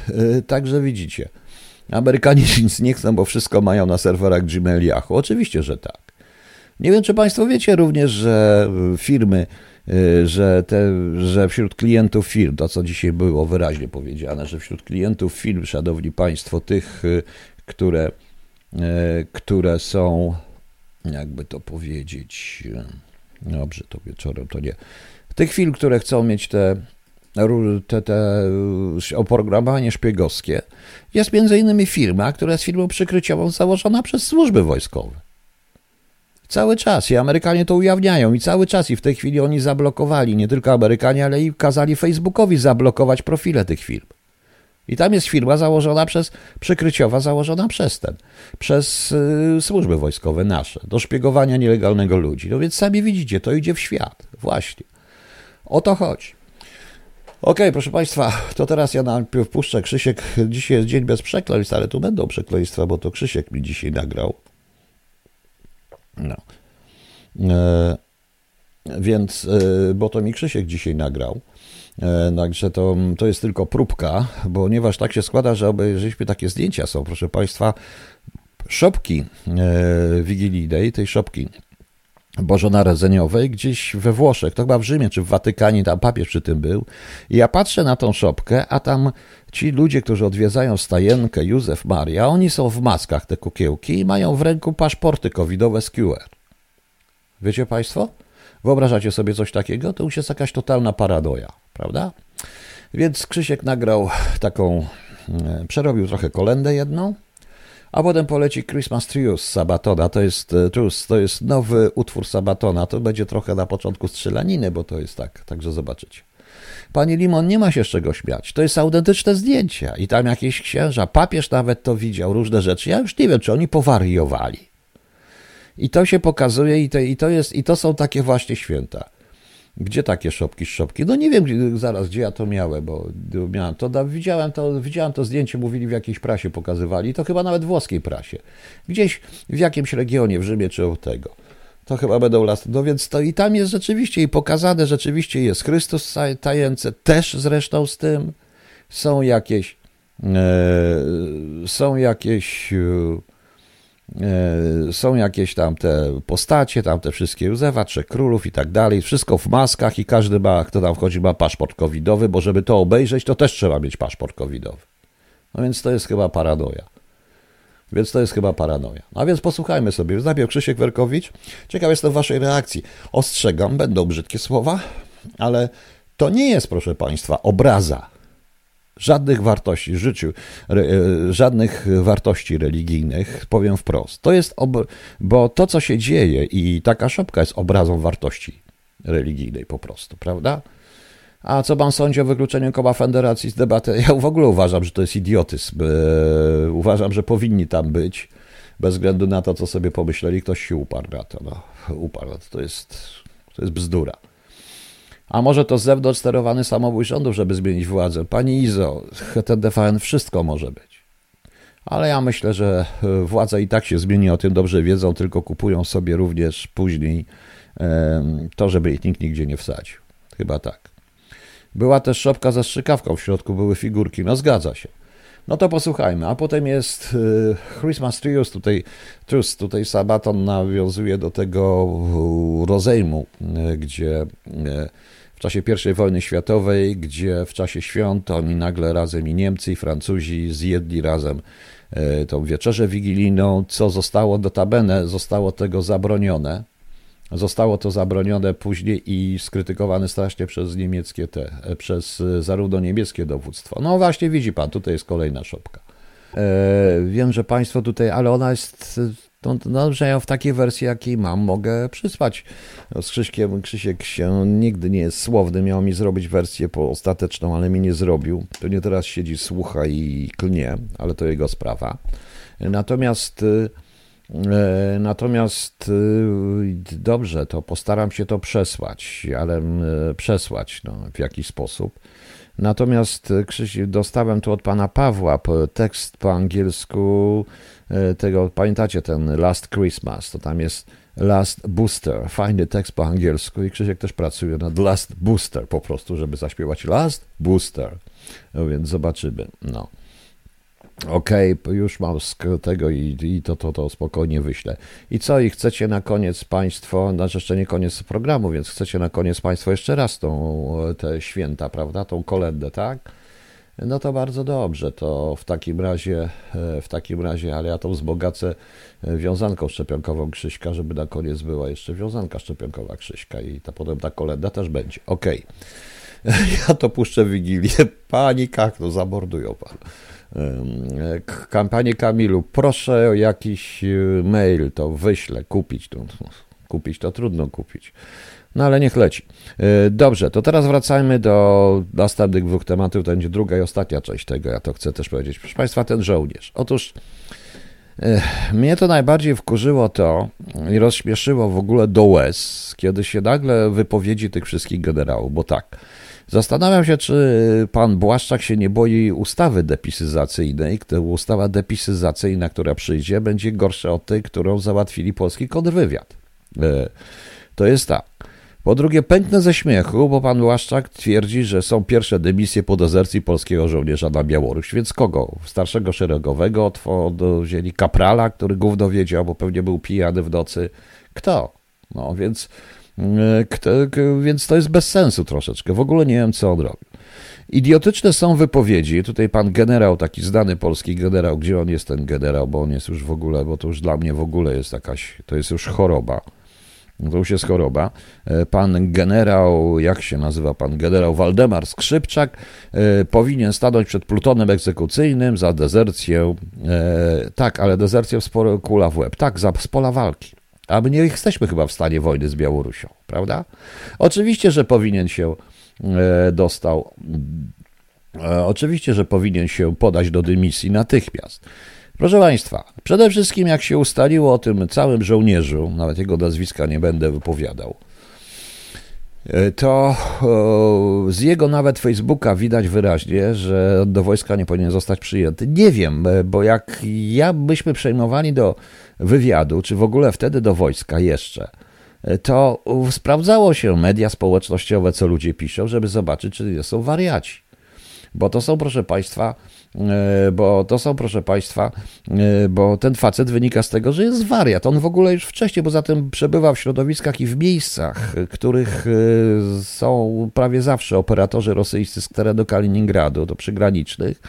yy, także widzicie, Amerykanie nic nie chcą, bo wszystko mają na serwerach Gmail Yahoo. Oczywiście, że tak. Nie wiem, czy Państwo wiecie również, że firmy, y, że, te, że wśród klientów firm, to co dzisiaj było wyraźnie powiedziane, że wśród klientów firm, szanowni Państwo, tych, y, które które są, jakby to powiedzieć, dobrze, to wieczorem to nie. Tych film, które chcą mieć te, te, te oprogramowanie szpiegowskie, jest między innymi firma, która jest firmą przykryciową założona przez służby wojskowe. Cały czas i Amerykanie to ujawniają i cały czas i w tej chwili oni zablokowali, nie tylko Amerykanie, ale i kazali Facebookowi zablokować profile tych firm. I tam jest firma założona przez, przykryciowa założona przez ten, przez y, służby wojskowe nasze, do szpiegowania nielegalnego ludzi. No więc sami widzicie, to idzie w świat. Właśnie. O to chodzi. Okej, okay, proszę Państwa, to teraz ja najpierw puszczę Krzysiek. Dzisiaj jest dzień bez przekleństw, ale tu będą przekleństwa, bo to Krzysiek mi dzisiaj nagrał. No. E, więc, e, bo to mi Krzysiek dzisiaj nagrał. E, także to, to jest tylko próbka, ponieważ tak się składa, że obejrzeliśmy takie zdjęcia są, proszę Państwa, szopki e, wigilijnej, tej szopki bożonarodzeniowej gdzieś we Włoszech, to chyba w Rzymie czy w Watykanie, tam papież przy tym był. I ja patrzę na tą szopkę, a tam ci ludzie, którzy odwiedzają stajenkę Józef Maria, oni są w maskach, te kukiełki i mają w ręku paszporty covidowe z QR. Wiecie Państwo? Wyobrażacie sobie coś takiego? To już jest jakaś totalna paradoja prawda? Więc Krzysiek nagrał taką, e, przerobił trochę kolendę jedną, a potem poleci Christmas Trius Sabatona. To jest, e, to jest nowy utwór Sabatona. To będzie trochę na początku strzelaniny, bo to jest tak, także zobaczycie. Pani Limon nie ma się z czego śmiać. To jest autentyczne zdjęcia i tam jakieś księża, papież nawet to widział, różne rzeczy. Ja już nie wiem, czy oni powariowali. I to się pokazuje i to, i to, jest, i to są takie właśnie święta. Gdzie takie szopki, szopki? No nie wiem zaraz, gdzie ja to miałem, bo miałem to, widziałem to, widziałem to zdjęcie, mówili w jakiejś prasie, pokazywali, to chyba nawet włoskiej prasie. Gdzieś w jakimś regionie, w Rzymie czy od tego. To chyba będą las. No więc to i tam jest rzeczywiście i pokazane, rzeczywiście jest Chrystus tajemnice, też zresztą z tym. Są jakieś, e, są jakieś E, są jakieś tam te postacie, tam te wszystkie Józefa, Trzech Królów i tak dalej, wszystko w maskach i każdy ma, kto tam wchodzi, ma paszport covidowy, bo żeby to obejrzeć, to też trzeba mieć paszport covidowy. No więc to jest chyba paranoja. Więc to jest chyba paranoja. A więc posłuchajmy sobie. Najpierw Krzysiek Werkowicz. Ciekaw jestem waszej reakcji. Ostrzegam, będą brzydkie słowa, ale to nie jest, proszę Państwa, obraza żadnych wartości w życiu, e, żadnych wartości religijnych, powiem wprost. To jest, bo to, co się dzieje i taka szopka jest obrazą wartości religijnej po prostu, prawda? A co pan sądzi o wykluczeniu Koba Federacji z debaty? Ja w ogóle uważam, że to jest idiotyzm. E, uważam, że powinni tam być, bez względu na to, co sobie pomyśleli. Ktoś się uparł na to. No, uparł. To jest, to jest bzdura. A może to z zewnątrz sterowany samobój rządu, żeby zmienić władzę? Pani Izo, TDVN wszystko może być. Ale ja myślę, że władza i tak się zmieni, o tym dobrze wiedzą, tylko kupują sobie również później to, żeby ich nikt nigdzie nie wsadził. Chyba tak. Była też szopka za strzykawką, w środku były figurki. No zgadza się. No to posłuchajmy. A potem jest y, Christmas Trios, tutaj, Trios, tutaj Sabaton nawiązuje do tego rozejmu, y, gdzie w czasie I wojny światowej, gdzie w czasie świąt oni nagle razem i Niemcy i Francuzi zjedli razem tą wieczerzę wigilijną, co zostało notabene, zostało tego zabronione Zostało to zabronione później i skrytykowane strasznie przez niemieckie te, przez e, zarówno niemieckie dowództwo. No właśnie widzi pan, tutaj jest kolejna szopka. E, wiem, że państwo tutaj, ale ona jest no, no, że ją w takiej wersji, jakiej mam, mogę przysłać. No, z Krzyśkiem, Krzysiek się nigdy nie jest słowny, miał mi zrobić wersję po ostateczną, ale mi nie zrobił. To nie teraz siedzi, słucha i klnie, ale to jego sprawa. Natomiast y, E, natomiast y, dobrze, to postaram się to przesłać, ale przesłać no, w jakiś sposób. Natomiast y, Krzyś, dostałem tu od pana Pawła tekst po angielsku e, tego, pamiętacie ten Last Christmas, to tam jest Last Booster, fajny tekst po angielsku i Krzysiek też pracuje nad Last Booster po prostu, żeby zaśpiewać Last Booster, no więc zobaczymy, no. Okej, okay, już mam tego i, i to, to, to spokojnie wyślę. I co, i chcecie na koniec Państwo, znaczy jeszcze nie koniec programu, więc chcecie na koniec Państwo jeszcze raz tą, te święta, prawda, tą kolendę, tak? No to bardzo dobrze, to w takim razie, w takim razie, ale ja to wzbogacę wiązanką szczepionkową Krzyśka, żeby na koniec była jeszcze wiązanka szczepionkowa Krzyśka i ta, potem ta kolenda też będzie. Okej. Okay. Ja to puszczę w Wigilię. Pani Kakno, zamordują pan kampanię Kamilu, proszę o jakiś y, mail, to wyślę, kupić. To, kupić to trudno kupić. No ale niech leci. Y, dobrze, to teraz wracajmy do następnych dwóch tematów. To będzie druga i ostatnia część tego. Ja to chcę też powiedzieć. Proszę Państwa, ten żołnierz. Otóż y, mnie to najbardziej wkurzyło to i rozśmieszyło w ogóle do łez, kiedy się nagle wypowiedzi tych wszystkich generałów, bo tak, Zastanawiam się, czy pan Błaszczak się nie boi ustawy depisyzacyjnej. Ta ustawa depisyzacyjna, która przyjdzie, będzie gorsza od tej, którą załatwili polski kontrwywiad. E, to jest tak. Po drugie, pęknę ze śmiechu, bo pan Błaszczak twierdzi, że są pierwsze dymisje po dezercji polskiego żołnierza na Białoruś. Więc kogo? Starszego szeregowego wzięli kaprala, który gówno wiedział, bo pewnie był pijany w nocy. Kto? No więc E, więc to jest bez sensu troszeczkę. W ogóle nie wiem, co on robi. Idiotyczne są wypowiedzi. Tutaj pan generał, taki znany polski generał, gdzie on jest ten generał, bo on jest już w ogóle, bo to już dla mnie w ogóle jest jakaś, to jest już choroba. To już jest choroba. E, pan generał, jak się nazywa pan generał Waldemar Skrzypczak, e, powinien stanąć przed plutonem egzekucyjnym za dezercję. Tak, ale dezercję w kula w łeb. Tak, za, z pola walki. A my nie jesteśmy chyba w stanie wojny z Białorusią, prawda? Oczywiście, że powinien się e, dostał. E, oczywiście, że powinien się podać do dymisji natychmiast. Proszę Państwa, przede wszystkim jak się ustaliło o tym całym żołnierzu, nawet jego nazwiska nie będę wypowiadał, e, to z jego nawet Facebooka widać wyraźnie, że do wojska nie powinien zostać przyjęty. Nie wiem, bo jak ja byśmy przejmowali do wywiadu, czy w ogóle wtedy do wojska jeszcze, to sprawdzało się media społecznościowe, co ludzie piszą, żeby zobaczyć, czy to są wariaci. Bo to są, proszę Państwa, e, bo to są, proszę Państwa, e, bo ten facet wynika z tego, że jest wariat. On w ogóle już wcześniej, poza tym przebywa w środowiskach i w miejscach, których e, są prawie zawsze operatorzy rosyjscy z terenu Kaliningradu, to przygranicznych,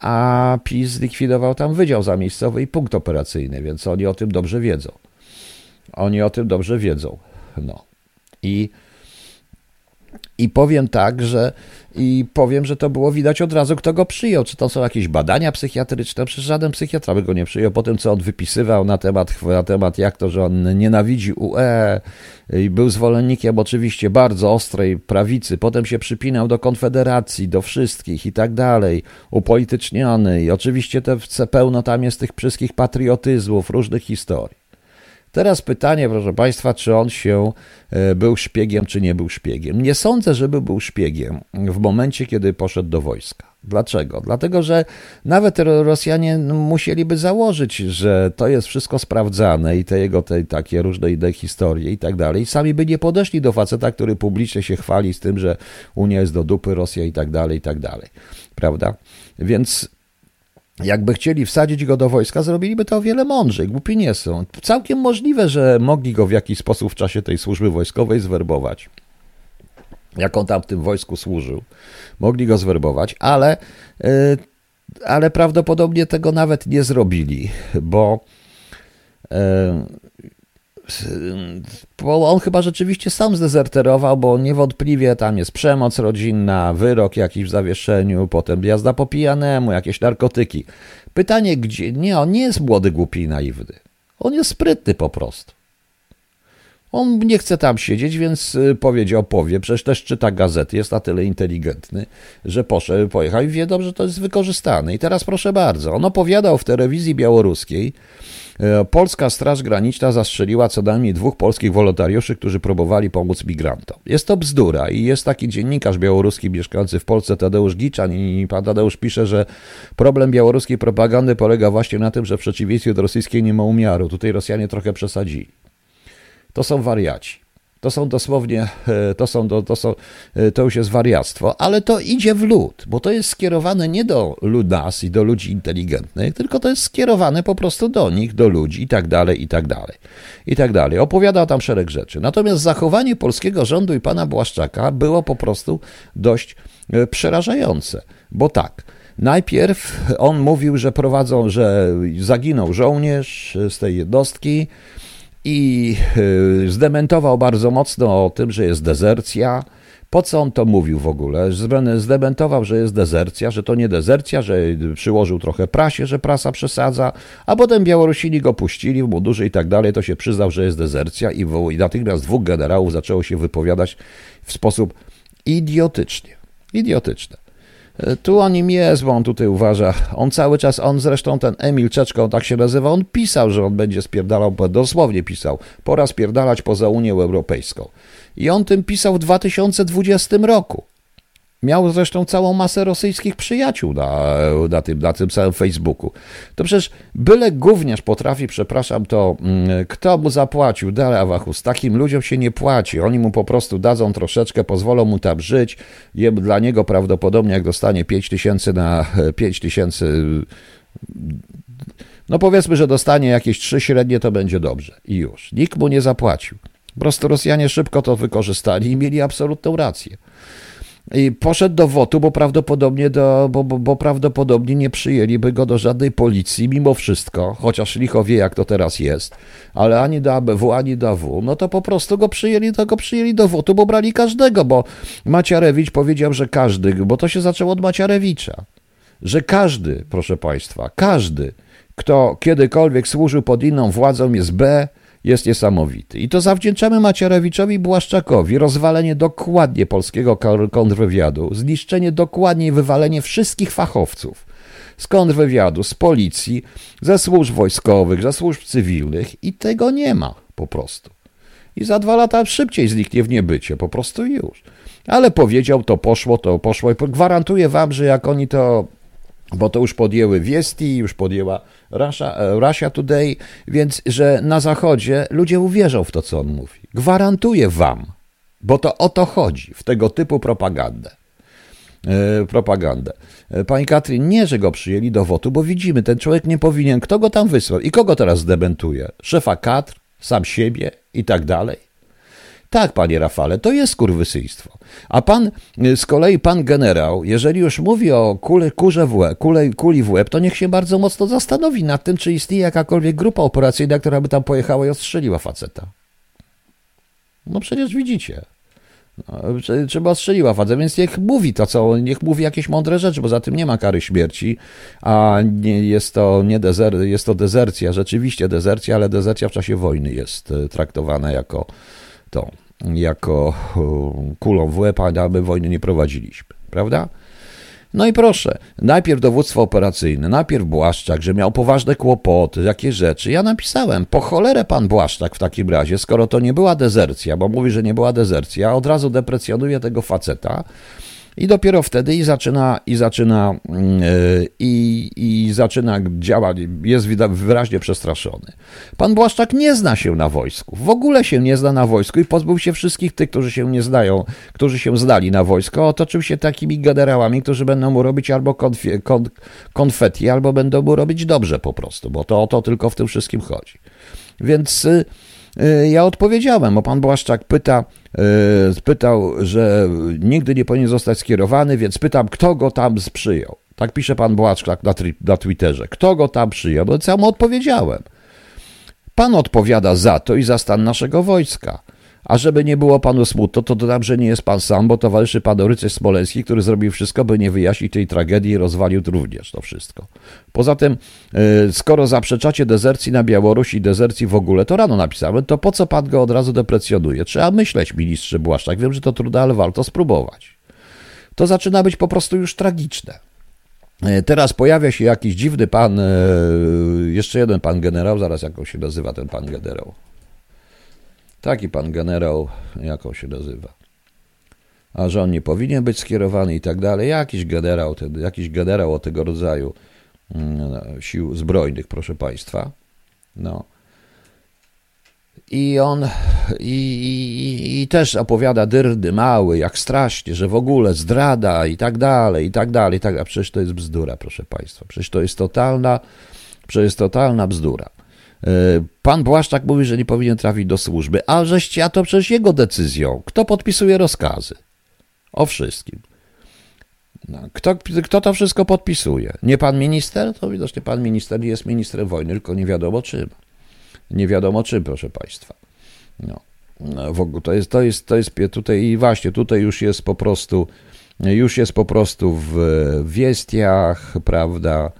a PiS zlikwidował tam wydział zamiejscowy i punkt operacyjny, więc oni o tym dobrze wiedzą. Oni o tym dobrze wiedzą. No. I I powiem tak, że i powiem, że to było widać od razu, kto go przyjął. Czy to są jakieś badania psychiatryczne? Przecież żaden psychiatra by go nie przyjął. Po tym, co on wypisywał na temat, na temat jak to, że on nienawidzi UE i był zwolennikiem oczywiście bardzo ostrej prawicy. Potem się przypinał do Konfederacji, do wszystkich i tak dalej. Upolityczniony. I oczywiście te pełno tam jest tych wszystkich patriotyzmów, różnych historii. Teraz pytanie, proszę Państwa, czy on się e, był szpiegiem, czy nie był szpiegiem. Nie sądzę, żeby był szpiegiem w momencie, kiedy poszedł do wojska. Dlaczego? Dlatego, że nawet Rosjanie musieliby założyć, że to jest wszystko sprawdzane i te jego te, takie różne inne historie i tak dalej. Sami by nie podeszli do faceta, który publicznie się chwali z tym, że Unia jest do dupy, Rosja i tak dalej, i tak dalej. Prawda? Więc jakby chcieli wsadzić go do wojska, zrobiliby to o wiele mądrzej. Głupi nie są. Całkiem możliwe, że mogli go w jakiś sposób w czasie tej służby wojskowej zwerbować. Jak on tam w tym wojsku służył. Mogli go zwerbować, ale, yy, ale prawdopodobnie tego nawet nie zrobili, bo yy, bo on chyba rzeczywiście sam zdezerterował, bo niewątpliwie tam jest przemoc rodzinna, wyrok jakiś w zawieszeniu, potem jazda po pijanemu, jakieś narkotyki. Pytanie, gdzie? Nie, on nie jest młody, głupi i naiwny. On jest sprytny po prostu. On nie chce tam siedzieć, więc y, powiedział, powie, przecież też czyta gazety, jest na tyle inteligentny, że poszedł, pojechał i wie dobrze, że to jest wykorzystane. I teraz proszę bardzo, on opowiadał w telewizji białoruskiej, polska Straż Graniczna zastrzeliła co najmniej dwóch polskich wolontariuszy, którzy próbowali pomóc migrantom. Jest to bzdura i jest taki dziennikarz białoruski mieszkający w Polsce, Tadeusz Giczan i pan Tadeusz pisze, że problem białoruskiej propagandy polega właśnie na tym, że w przeciwieństwie do rosyjskiej nie ma umiaru. Tutaj Rosjanie trochę przesadzili. To są wariaci. To są dosłownie, e, to, są, to, są, e, to już jest wariactwo, ale to idzie w lud, bo to jest skierowane nie do nas i do ludzi inteligentnych, tylko to jest skierowane po prostu do nich, do ludzi i tak dalej, i tak dalej, i tak dalej. Opowiada tam szereg rzeczy. Natomiast zachowanie polskiego rządu i pana Błaszczaka było po prostu dość e, przerażające, bo tak, najpierw on mówił, że prowadzą, że zaginął żołnierz z tej jednostki, i y, zdementował bardzo mocno o tym, że jest dezercja. Po co on to mówił w ogóle? Zdementował, że jest dezercja, że to nie dezercja, że przyłożył trochę prasie, że prasa przesadza, a potem Białorusini go puścili w mundurze i tak dalej. To się przyznał, że jest dezercja i, i natychmiast dwóch generałów zaczęło się wypowiadać w sposób idiotyczny. Idiotyczny. Tu o nim jest, bo on tutaj uważa. On cały czas, on zresztą ten Emil Czeczko, tak się nazywa, on pisał, że on będzie spierdalał, dosłownie pisał, pora spierdalać poza Unię Europejską. I on tym pisał w 2020 roku. Miał zresztą całą masę rosyjskich przyjaciół na, na, tym, na tym samym Facebooku. To przecież byle gówniarz potrafi, przepraszam, to mm, kto mu zapłacił? Dalawachus. Takim ludziom się nie płaci. Oni mu po prostu dadzą troszeczkę, pozwolą mu tam żyć. Dla niego prawdopodobnie, jak dostanie 5 tysięcy na 5 tysięcy no powiedzmy, że dostanie jakieś trzy średnie, to będzie dobrze. I już. Nikt mu nie zapłacił. Po prostu Rosjanie szybko to wykorzystali i mieli absolutną rację. I poszedł do WOTU, bo prawdopodobnie, do, bo, bo, bo, prawdopodobnie nie przyjęliby go do żadnej policji mimo wszystko, chociaż licho wie jak to teraz jest, ale ani do ABW, ani do AW, no to po prostu go przyjęli, to go przyjęli do WOTU, bo brali każdego, bo Maciarewicz powiedział, że każdy, bo to się zaczęło od Maciarewicza, że każdy, proszę Państwa, każdy, kto kiedykolwiek służył pod inną władzą jest B, jest niesamowity. I to zawdzięczamy Macierewiczowi Błaszczakowi. Rozwalenie dokładnie polskiego kontrwywiadu, zniszczenie dokładnie i wywalenie wszystkich fachowców z kontrwywiadu, z policji, ze służb wojskowych, ze służb cywilnych i tego nie ma po prostu. I za dwa lata szybciej zniknie w niebycie, po prostu już. Ale powiedział, to poszło, to poszło i gwarantuję wam, że jak oni to bo to już podjęły Wiesti, już podjęła Russia, e, Russia Today, więc że na Zachodzie ludzie uwierzą w to, co on mówi. Gwarantuję wam, bo to o to chodzi w tego typu propagandę. E, propagandę. E, pani Katrin, nie, że go przyjęli do wotu, bo widzimy, ten człowiek nie powinien. Kto go tam wysłał i kogo teraz zdementuje? Szefa Katr, sam siebie i tak dalej. Tak, panie Rafale, to jest kurwysyństwo. A pan, y, z kolei pan generał, jeżeli już mówi o kule, kurze w łeb, kule, kuli w łeb, to niech się bardzo mocno zastanowi nad tym, czy istnieje jakakolwiek grupa operacyjna, która by tam pojechała i ostrzeliła faceta. No przecież widzicie. No, trzeba odstrzeliła fazę, więc niech mówi to, co, niech mówi jakieś mądre rzeczy, bo za tym nie ma kary śmierci, a nie, jest, to nie dezer, jest to dezercja, rzeczywiście dezercja, ale dezercja w czasie wojny jest e, traktowana jako to, jako e, kulą w łeb, a my wojny nie prowadziliśmy, prawda? No i proszę, najpierw dowództwo operacyjne, najpierw Błaszczak, że miał poważne kłopoty, jakie rzeczy. Ja napisałem, po cholerę pan Błaszczak w takim razie, skoro to nie była dezercja, bo mówi, że nie była dezercja, od razu deprecjonuje tego faceta, i dopiero wtedy i zaczyna, i zaczyna, yy, i, i zaczyna działać, jest wyraźnie przestraszony. Pan Błaszczak nie zna się na wojsku, w ogóle się nie zna na wojsku i pozbył się wszystkich tych, którzy się nie znają, którzy się zdali na wojsko, otoczył się takimi generałami, którzy będą mu robić albo konfie, kon, konfetti, albo będą mu robić dobrze po prostu, bo to o to tylko w tym wszystkim chodzi. Więc y, y, ja odpowiedziałem, bo pan Błaszczak pyta, y, pytał, że nigdy nie powinien zostać skierowany, więc pytam, kto go tam przyjął. Tak pisze pan Błaszczak na, na Twitterze. Kto go tam przyjął? No co ja mu odpowiedziałem. Pan odpowiada za to i za stan naszego wojska. A żeby nie było panu smutno, to dodam, że nie jest pan sam, bo towarzyszy panu rycerz Smoleński, który zrobił wszystko, by nie wyjaśnić tej tragedii i rozwalił również to wszystko. Poza tym, e, skoro zaprzeczacie dezercji na Białoruś i dezercji w ogóle, to rano napisałem, to po co pan go od razu deprecjonuje? Trzeba myśleć, ministrze Błaszczak. Wiem, że to trudne, ale warto spróbować. To zaczyna być po prostu już tragiczne. E, teraz pojawia się jakiś dziwny pan, e, jeszcze jeden pan generał, zaraz jak się nazywa ten pan generał. Taki pan generał, jak on się nazywa. A że on nie powinien być skierowany i tak dalej. Jakiś generał, ten, jakiś generał o tego rodzaju mm, sił zbrojnych, proszę państwa. No. I on i, i, i, też opowiada dyrdy mały, jak strasznie, że w ogóle zdrada i tak dalej, i tak dalej, i tak dalej. Przecież to jest bzdura, proszę Państwa. Przecież to jest totalna, przecież totalna bzdura. E, pan Błaszczak mówi, że nie powinien trafić do służby, a żeście, a to przecież jego decyzją. Kto podpisuje rozkazy? O wszystkim. No, kto, kto to wszystko podpisuje? Nie pan minister? To widocznie pan minister jest ministrem wojny, tylko nie wiadomo czym. Nie wiadomo czym, proszę państwa. No. no w ogóle to jest, to jest, to jest tutaj i właśnie tutaj już jest po prostu, już jest po prostu w wiestiach, prawda?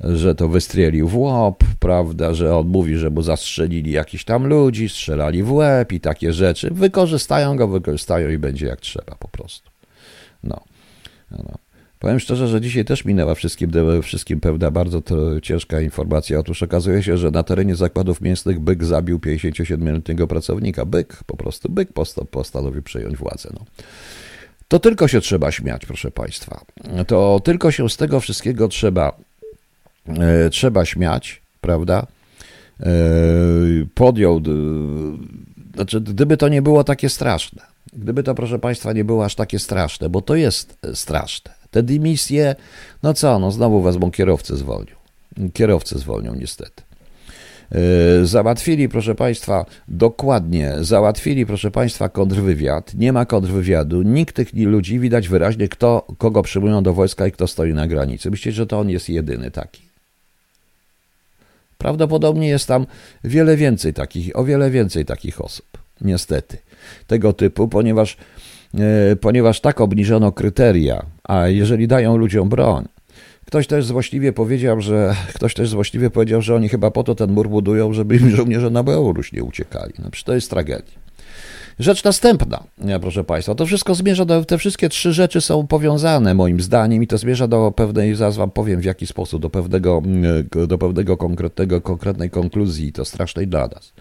Że to wystrzelił w łop, prawda, że on mówi, że mu zastrzelili jakiś tam ludzi, strzelali w łeb i takie rzeczy. Wykorzystają go, wykorzystają i będzie jak trzeba po prostu. No. no. Powiem szczerze, że dzisiaj też minęła wszystkim, wszystkim pewna bardzo ciężka informacja. Otóż okazuje się, że na terenie zakładów mięsnych byk zabił 57-letniego pracownika. Byk, po prostu byk postanowił przejąć władzę. No. To tylko się trzeba śmiać, proszę Państwa. To tylko się z tego wszystkiego trzeba trzeba śmiać, prawda? E, podjął, znaczy, gdyby to nie było takie straszne, gdyby to, proszę Państwa, nie było aż takie straszne, bo to jest straszne. Te dymisje, no co, no znowu wezmą kierowcę zwolnią. Kierowcę zwolnią niestety. E, załatwili, proszę Państwa, dokładnie, załatwili, proszę Państwa, kontrwywiad. Nie ma kontrwywiadu. Nikt tych ludzi widać wyraźnie, kto, kogo przyjmują do wojska i kto stoi na granicy. Myślę, że to on jest jedyny taki. Prawdopodobnie jest tam wiele więcej takich, o wiele więcej takich osób, niestety, tego typu, ponieważ, e, ponieważ tak obniżono kryteria, a jeżeli dają ludziom broń, Ktoś też złośliwie powiedział, że ktoś też złośliwie powiedział, że oni chyba po to ten mur budują, żeby im żołnierze na Białoruś nie uciekali. No, to jest tragedia. Rzecz następna, proszę Państwa, to wszystko zmierza do, te wszystkie trzy rzeczy są powiązane moim zdaniem i to zmierza do pewnej, zaraz Wam powiem w jaki sposób, do pewnego, mm, do pewnego konkretnego, konkretnej konkluzji, to strasznej dla nas.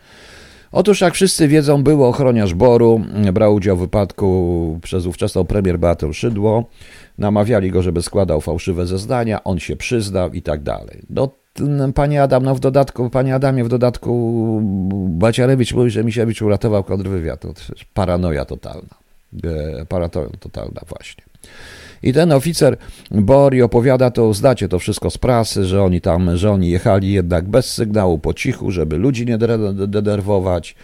Otóż, jak wszyscy wiedzą, był ochroniarz Boru, brał udział w wypadku przez ówczesną premier Beatę Szydło, namawiali go, żeby składał fałszywe zeznania, on się przyznał i tak dalej. No, Panie Adam, no w dodatku, panie Adamie, w dodatku Baciarewicz mówi, że Misiewicz uratował kontrwywiad. To paranoja totalna. E, paranoja totalna właśnie. I ten oficer Bori opowiada to, zdacie to wszystko z prasy, że oni tam, że oni jechali jednak bez sygnału, po cichu, żeby ludzi nie denerwować.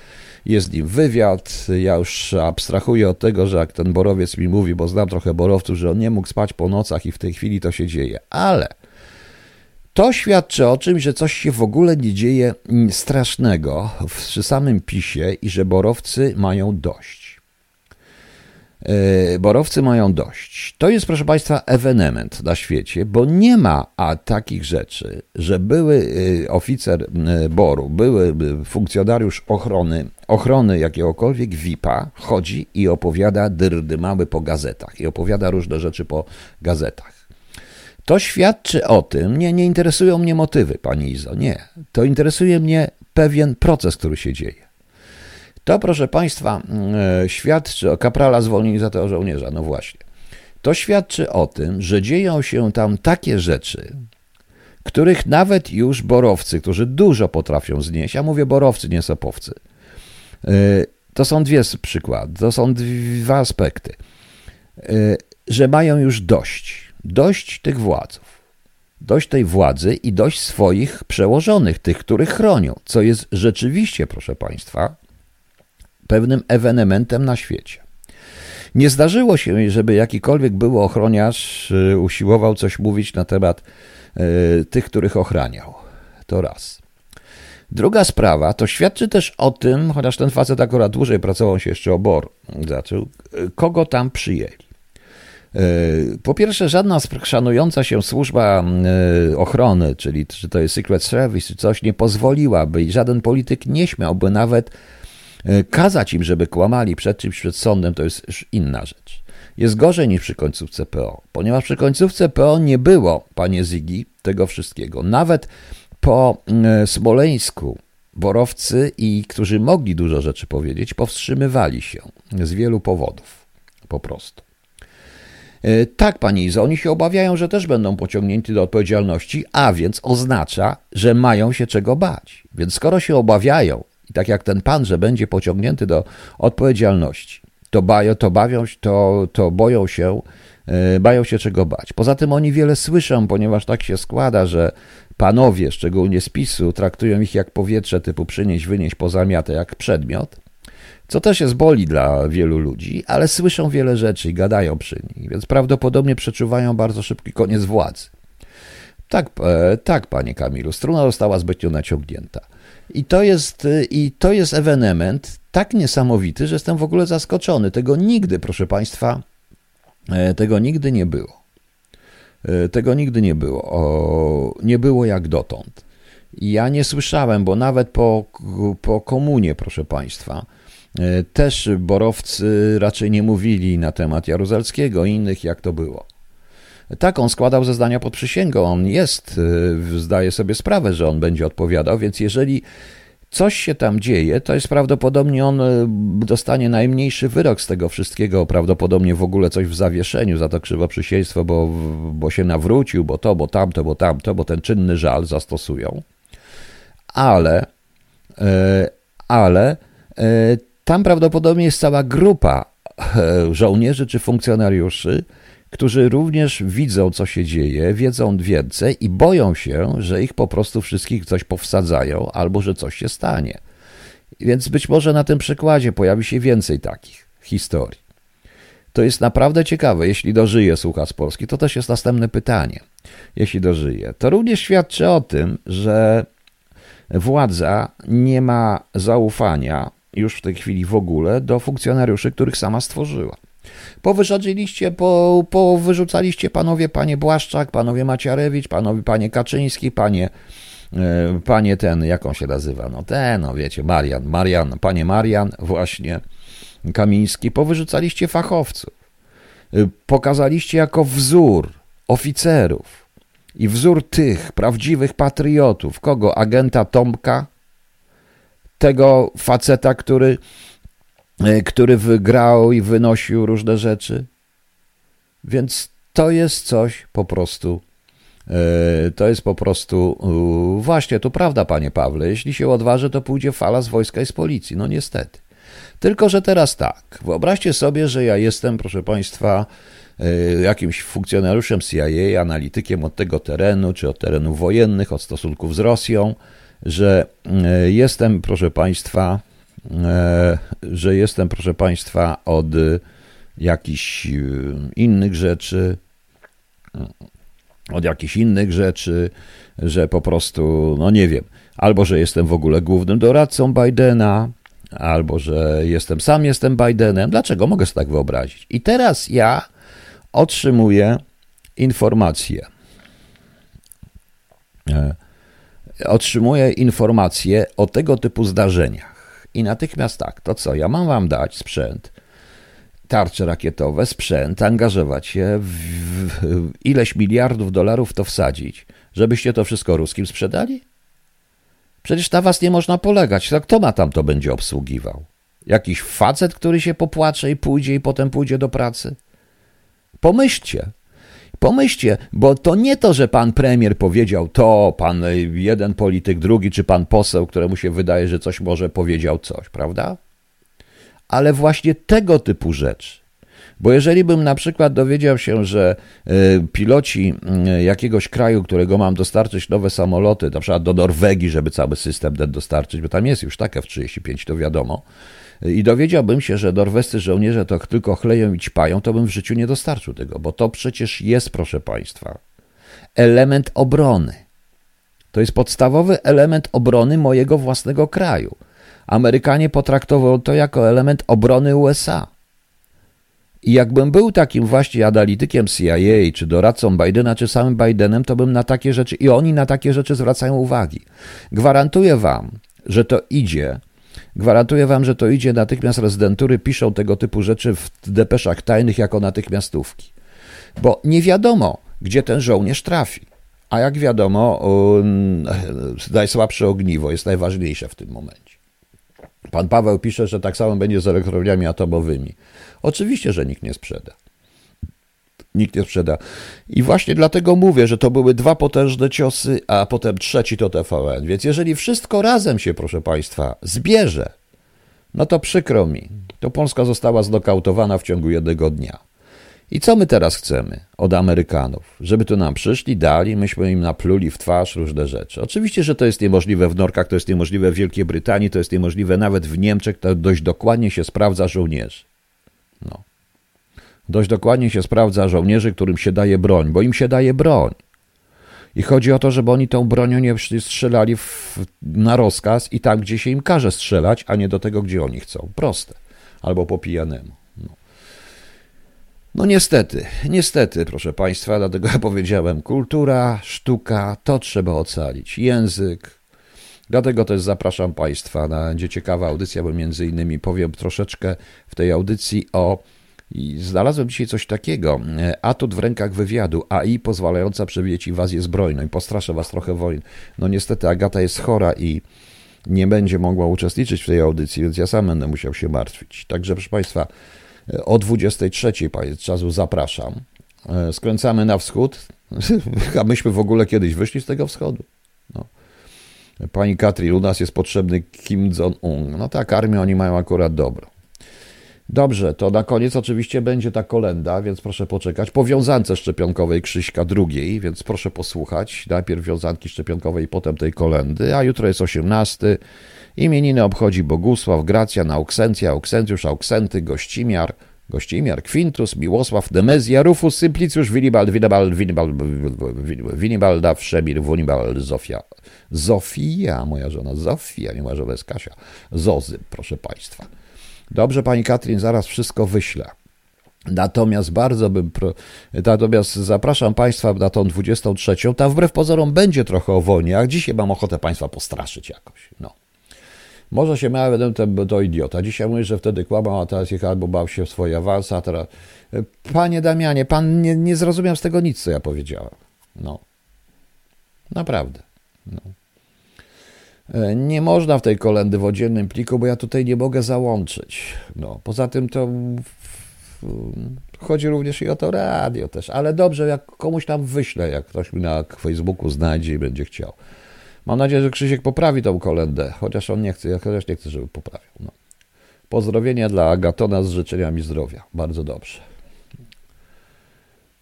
Jest nim wywiad. Ja już abstrahuję od tego, że jak ten borowiec mi mówi, bo znam trochę borowców, że on nie mógł spać po nocach i w tej chwili to się dzieje. Ale to świadczy o czym, że coś się w ogóle nie dzieje strasznego w samym PiSie i że borowcy mają dość. E, borowcy mają dość. To jest, proszę Państwa, ewenement na świecie, bo nie ma a takich rzeczy, że były e, oficer e, boru, były funkcjonariusz ochrony, ochrony jakiegokolwiek VIP-a, chodzi i opowiada dyrdy mały po gazetach i opowiada różne rzeczy po gazetach. To świadczy o tym, nie, nie interesują mnie motywy, Pani Izo, nie. To interesuje mnie pewien proces, który się dzieje. To, proszę Państwa, mm, e, świadczy o kaprala zwolnieni za tego żołnierza. No właśnie. To świadczy o tym, że dzieją się tam takie rzeczy, których nawet już borowcy, którzy dużo potrafią znieść, ja mówię borowcy, nie sopowcy, e, to są dwie przykłady, to są dwa aspekty, e, że mają już dość, dość tych władzów, dość tej władzy i dość swoich przełożonych, tych, których chronią, co jest rzeczywiście, proszę Państwa, pewnym ewenementem na świecie. Nie zdarzyło się, żeby jakikolwiek był ochroniarz y, usiłował coś mówić na temat y, tych, których ochraniał. To raz. Druga sprawa, to świadczy też o tym, chociaż ten facet akurat dłużej pracował się jeszcze obor zaczął, y, kogo tam przyjęli. Po pierwsze, żadna szanująca się służba ochrony, czyli czy to jest Secret Service, czy coś, nie pozwoliłaby i żaden polityk nie śmiałby nawet E, kazać im, żeby kłamali przed czymś, przed sądem, to jest już inna rzecz. Jest gorzej niż przy końcówce PO, ponieważ przy końcówce PO nie było, panie Zygi, tego wszystkiego. Nawet po e, Smoleńsku borowcy i którzy mogli dużo rzeczy powiedzieć, powstrzymywali się z wielu powodów. Po prostu. E, tak, pani Izo, oni się obawiają, że też będą pociągnięci do odpowiedzialności, a więc oznacza, że mają się czego bać. Więc skoro się obawiają, i tak jak ten pan, że będzie pociągnięty do odpowiedzialności, to, bają, to bawią, to, to boją się, yy, bają się czego bać. Poza tym oni wiele słyszą, ponieważ tak się składa, że panowie, szczególnie z PiSu, traktują ich jak powietrze typu przynieść, wynieść, pozamiatę, jak przedmiot, co też jest boli dla wielu ludzi, ale słyszą wiele rzeczy i gadają przy nich, więc prawdopodobnie przeczuwają bardzo szybki koniec władzy. Tak, e, tak, panie Kamilu, struna została zbytnio naciągnięta. I to jest, y, i to jest ewenement tak niesamowity, że jestem w ogóle zaskoczony. Tego nigdy, proszę Państwa, e, tego nigdy nie było. E, tego nigdy nie było. O, nie było jak dotąd. Ja nie słyszałem, bo nawet po, po komunie, proszę Państwa, e, też borowcy raczej nie mówili na temat Jaruzelskiego i innych, jak to było. Tak, on składał zeznania pod przysięgą, on jest, y, zdaje sobie sprawę, że on będzie odpowiadał, więc jeżeli coś się tam dzieje, to jest prawdopodobnie on y, dostanie najmniejszy wyrok z tego wszystkiego, prawdopodobnie w ogóle coś w zawieszeniu za to krzywoprzysięstwo, bo, bo się nawrócił, bo to, bo tamto, bo tamto, bo ten czynny żal zastosują. Ale, ale tam prawdopodobnie jest cała grupa żołnierzy czy funkcjonariuszy, którzy również widzą, co się dzieje, wiedzą więcej i boją się, że ich po prostu wszystkich coś powsadzają albo że coś się stanie. Więc być może na tym przykładzie pojawi się więcej takich historii. To jest naprawdę ciekawe. Jeśli dożyje słucha z Polski, to też jest następne pytanie. Jeśli dożyje, to również świadczy o tym, że władza nie ma zaufania już w tej chwili w ogóle do funkcjonariuszy, których sama stworzyła. Powyrzuciliście, po, powyrzucaliście panowie, panie Błaszczak, panowie Maciarewicz, panowie, panie Kaczyński, panie, e, panie ten, jak on się nazywa, no ten, no wiecie, Marian, Marian, panie Marian, właśnie, Kamiński, powyrzucaliście fachowców. E, pokazaliście jako wzór oficerów i wzór tych prawdziwych patriotów. Kogo? Agenta Tomka? Tego faceta, który E, który wygrał i wynosił różne rzeczy. Więc to jest coś po prostu. E, to jest po prostu. Właśnie, to prawda, panie Pawle. Jeśli się odważy, to pójdzie fala z wojska i z policji. No niestety. Tylko, że teraz tak. Wyobraźcie sobie, że ja jestem, proszę państwa, e, jakimś funkcjonariuszem CIA, analitykiem od tego terenu, czy od terenów wojennych, od stosunków z Rosją, że jestem, proszę państwa, E, że jestem, proszę Państwa, od jakichś e, innych rzeczy, od jakichś innych rzeczy, że po prostu, no nie wiem, albo że jestem w ogóle głównym doradcą Bidena, albo że jestem sam, jestem Bidenem. Dlaczego mogę sobie tak wyobrazić? I teraz ja otrzymuję informację. E, otrzymuję informacje o tego typu zdarzeniach. I natychmiast tak, to co? Ja mam wam dać sprzęt, tarcze rakietowe, sprzęt, angażować się, w, w ileś miliardów dolarów to wsadzić, żebyście to wszystko ruskim sprzedali? Przecież na was nie można polegać. To kto ma tam to będzie obsługiwał? Jakiś facet, który się popłacze i pójdzie i potem pójdzie do pracy? Pomyślcie. Pomyślcie, bo to nie to, że pan premier powiedział to, pan jeden polityk, drugi, czy pan poseł, któremu się wydaje, że coś może powiedział coś, prawda? Ale właśnie tego typu rzecz. Bo jeżeli bym na przykład dowiedział się, że e, piloci e, jakiegoś kraju, którego mam dostarczyć nowe samoloty, na przykład do Norwegii, żeby cały system ten dostarczyć, bo tam jest już taka F-35, to wiadomo, i dowiedziałbym się, że norwescy żołnierze to tylko chleją i ćpają, to bym w życiu nie dostarczył tego, bo to przecież jest, proszę Państwa, element obrony. To jest podstawowy element obrony mojego własnego kraju. Amerykanie potraktował to jako element obrony USA. I jakbym był takim właśnie analitykiem CIA, czy doradcą Bidena, czy samym Bidenem, to bym na takie rzeczy, i oni na takie rzeczy zwracają uwagi. Gwarantuję wam, że to idzie Gwarantuję wam, że to idzie natychmiast rezydentury, piszą tego typu rzeczy w depeszach tajnych jako natychmiastówki. Bo nie wiadomo, gdzie ten żołnierz trafi. A jak wiadomo, um, najsłabsze ogniwo jest najważniejsze w tym momencie. Pan Paweł pisze, że tak samo będzie z elektrowniami atomowymi. Oczywiście, że nikt nie sprzeda nikt nie sprzeda. I właśnie dlatego mówię, że to były dwa potężne ciosy, a potem trzeci to TVN. Więc jeżeli wszystko razem się, proszę Państwa, zbierze, no to przykro mi, to Polska została znokautowana w ciągu jednego dnia. I co my teraz chcemy od Amerykanów? Żeby tu nam przyszli, dali, myśmy im napluli w twarz różne rzeczy. Oczywiście, że to jest niemożliwe w Norkach, to jest niemożliwe w Wielkiej Brytanii, to jest niemożliwe nawet w Niemczech, to dość dokładnie się sprawdza żołnierzy. No. Dość dokładnie się sprawdza żołnierzy, którym się daje broń, bo im się daje broń. I chodzi o to, żeby oni tą bronią nie strzelali w, na rozkaz i tam, gdzie się im każe strzelać, a nie do tego, gdzie oni chcą. Proste. Albo po pijanemu. No. no niestety, niestety, proszę Państwa, dlatego ja powiedziałem, kultura, sztuka, to trzeba ocalić. Język. Dlatego też zapraszam Państwa na, będzie ciekawa audycja, bo między innymi powiem troszeczkę w tej audycji o i znalazłem dzisiaj coś takiego. E, atut w rękach wywiadu, AI pozwalająca przewidzieć inwazję zbrojną. I postraszę was trochę wojen. No niestety Agata jest chora i nie będzie mogła uczestniczyć w tej audycji, więc ja sam będę musiał się martwić. Także proszę Państwa, e, o 23 czasu zapraszam. E, skręcamy na wschód, a myśmy w ogóle kiedyś wyszli z tego wschodu. No. Pani Katrin, u nas jest potrzebny Kim Jong-un. No tak, armię oni mają akurat dobro. Dobrze, to na koniec oczywiście będzie ta kolenda, więc proszę poczekać. Po wiązance szczepionkowej Krzyśka drugiej, więc proszę posłuchać. Najpierw wiązanki szczepionkowej, potem tej kolendy, a jutro jest 18. Imieniny obchodzi Bogusław, Gracjan, Auksencja, Auksencjusz, Auksenty, Gościmiar, Gościmiar, Quintus, Miłosław, Demezja, Rufus, Simplicjusz, Winibald, Winibald, Winibald, Winibalda, Wszemir, Wunibald, Zofia. Zofia, moja żona, Zofia, nie moja żona jest Kasia. Zozy, proszę Państwa. Dobrze, pani Katrin, zaraz wszystko wyślę. Natomiast bardzo bym. Pro... Natomiast zapraszam Państwa na tą 23. Ta wbrew pozorom będzie trochę o wojnie, a dzisiaj mam ochotę Państwa postraszyć jakoś. No. Może się miałem ten to idiota. Dzisiaj mówię, że wtedy kłamał, a teraz jechał, albo bał się w swoje awanse, a teraz. Panie Damianie, pan nie, nie zrozumiał z tego nic, co ja powiedziałem. No. Naprawdę. No. E, nie można w tej kolendy w oddzielnym pliku, bo ja tutaj nie mogę załączyć. No, poza tym to chodzi również i o to radio też, ale dobrze, jak komuś tam wyślę, jak ktoś mi na Facebooku znajdzie i będzie chciał. Mam nadzieję, że Krzysiek poprawi tą kolendę, chociaż on nie chce, chociaż nie chcę, żeby poprawił. No. Pozdrowienia dla Agatona z życzeniami zdrowia. Bardzo dobrze.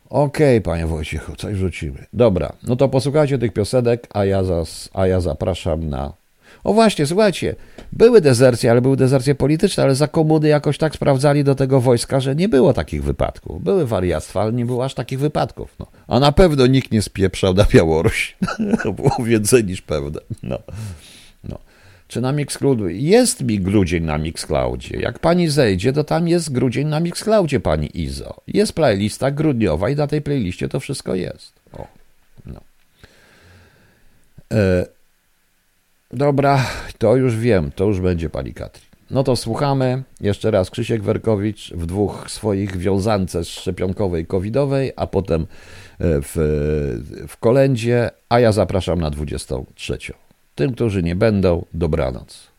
Okej, okay, panie Wojciechu, coś rzucimy. Dobra, no to posłuchajcie tych piosenek, a ja, zas, a ja zapraszam na... O właśnie, słuchajcie, były dezercje, ale były dezercje polityczne, ale za komuny jakoś tak sprawdzali do tego wojska, że nie było takich wypadków. Były wariactwa, ale nie było aż takich wypadków. No. A na pewno nikt nie spieprzał na Białoruś. było więcej niż pewne. No. Czy na Mixcloudzie? Jest mi grudzień na Mixcloudzie. Jak pani zejdzie, to tam jest grudzień na Mixcloudzie, pani Izo. Jest playlista grudniowa i na tej playliście to wszystko jest. O, no. E, dobra, to już wiem, to już będzie pani Katrin. No to słuchamy. Jeszcze raz Krzysiek Werkowicz w dwóch swoich wiązance szczepionkowej covidowej, a potem e, w, w kolędzie, a ja zapraszam na 23. Tym, którzy nie będą, dobranoc.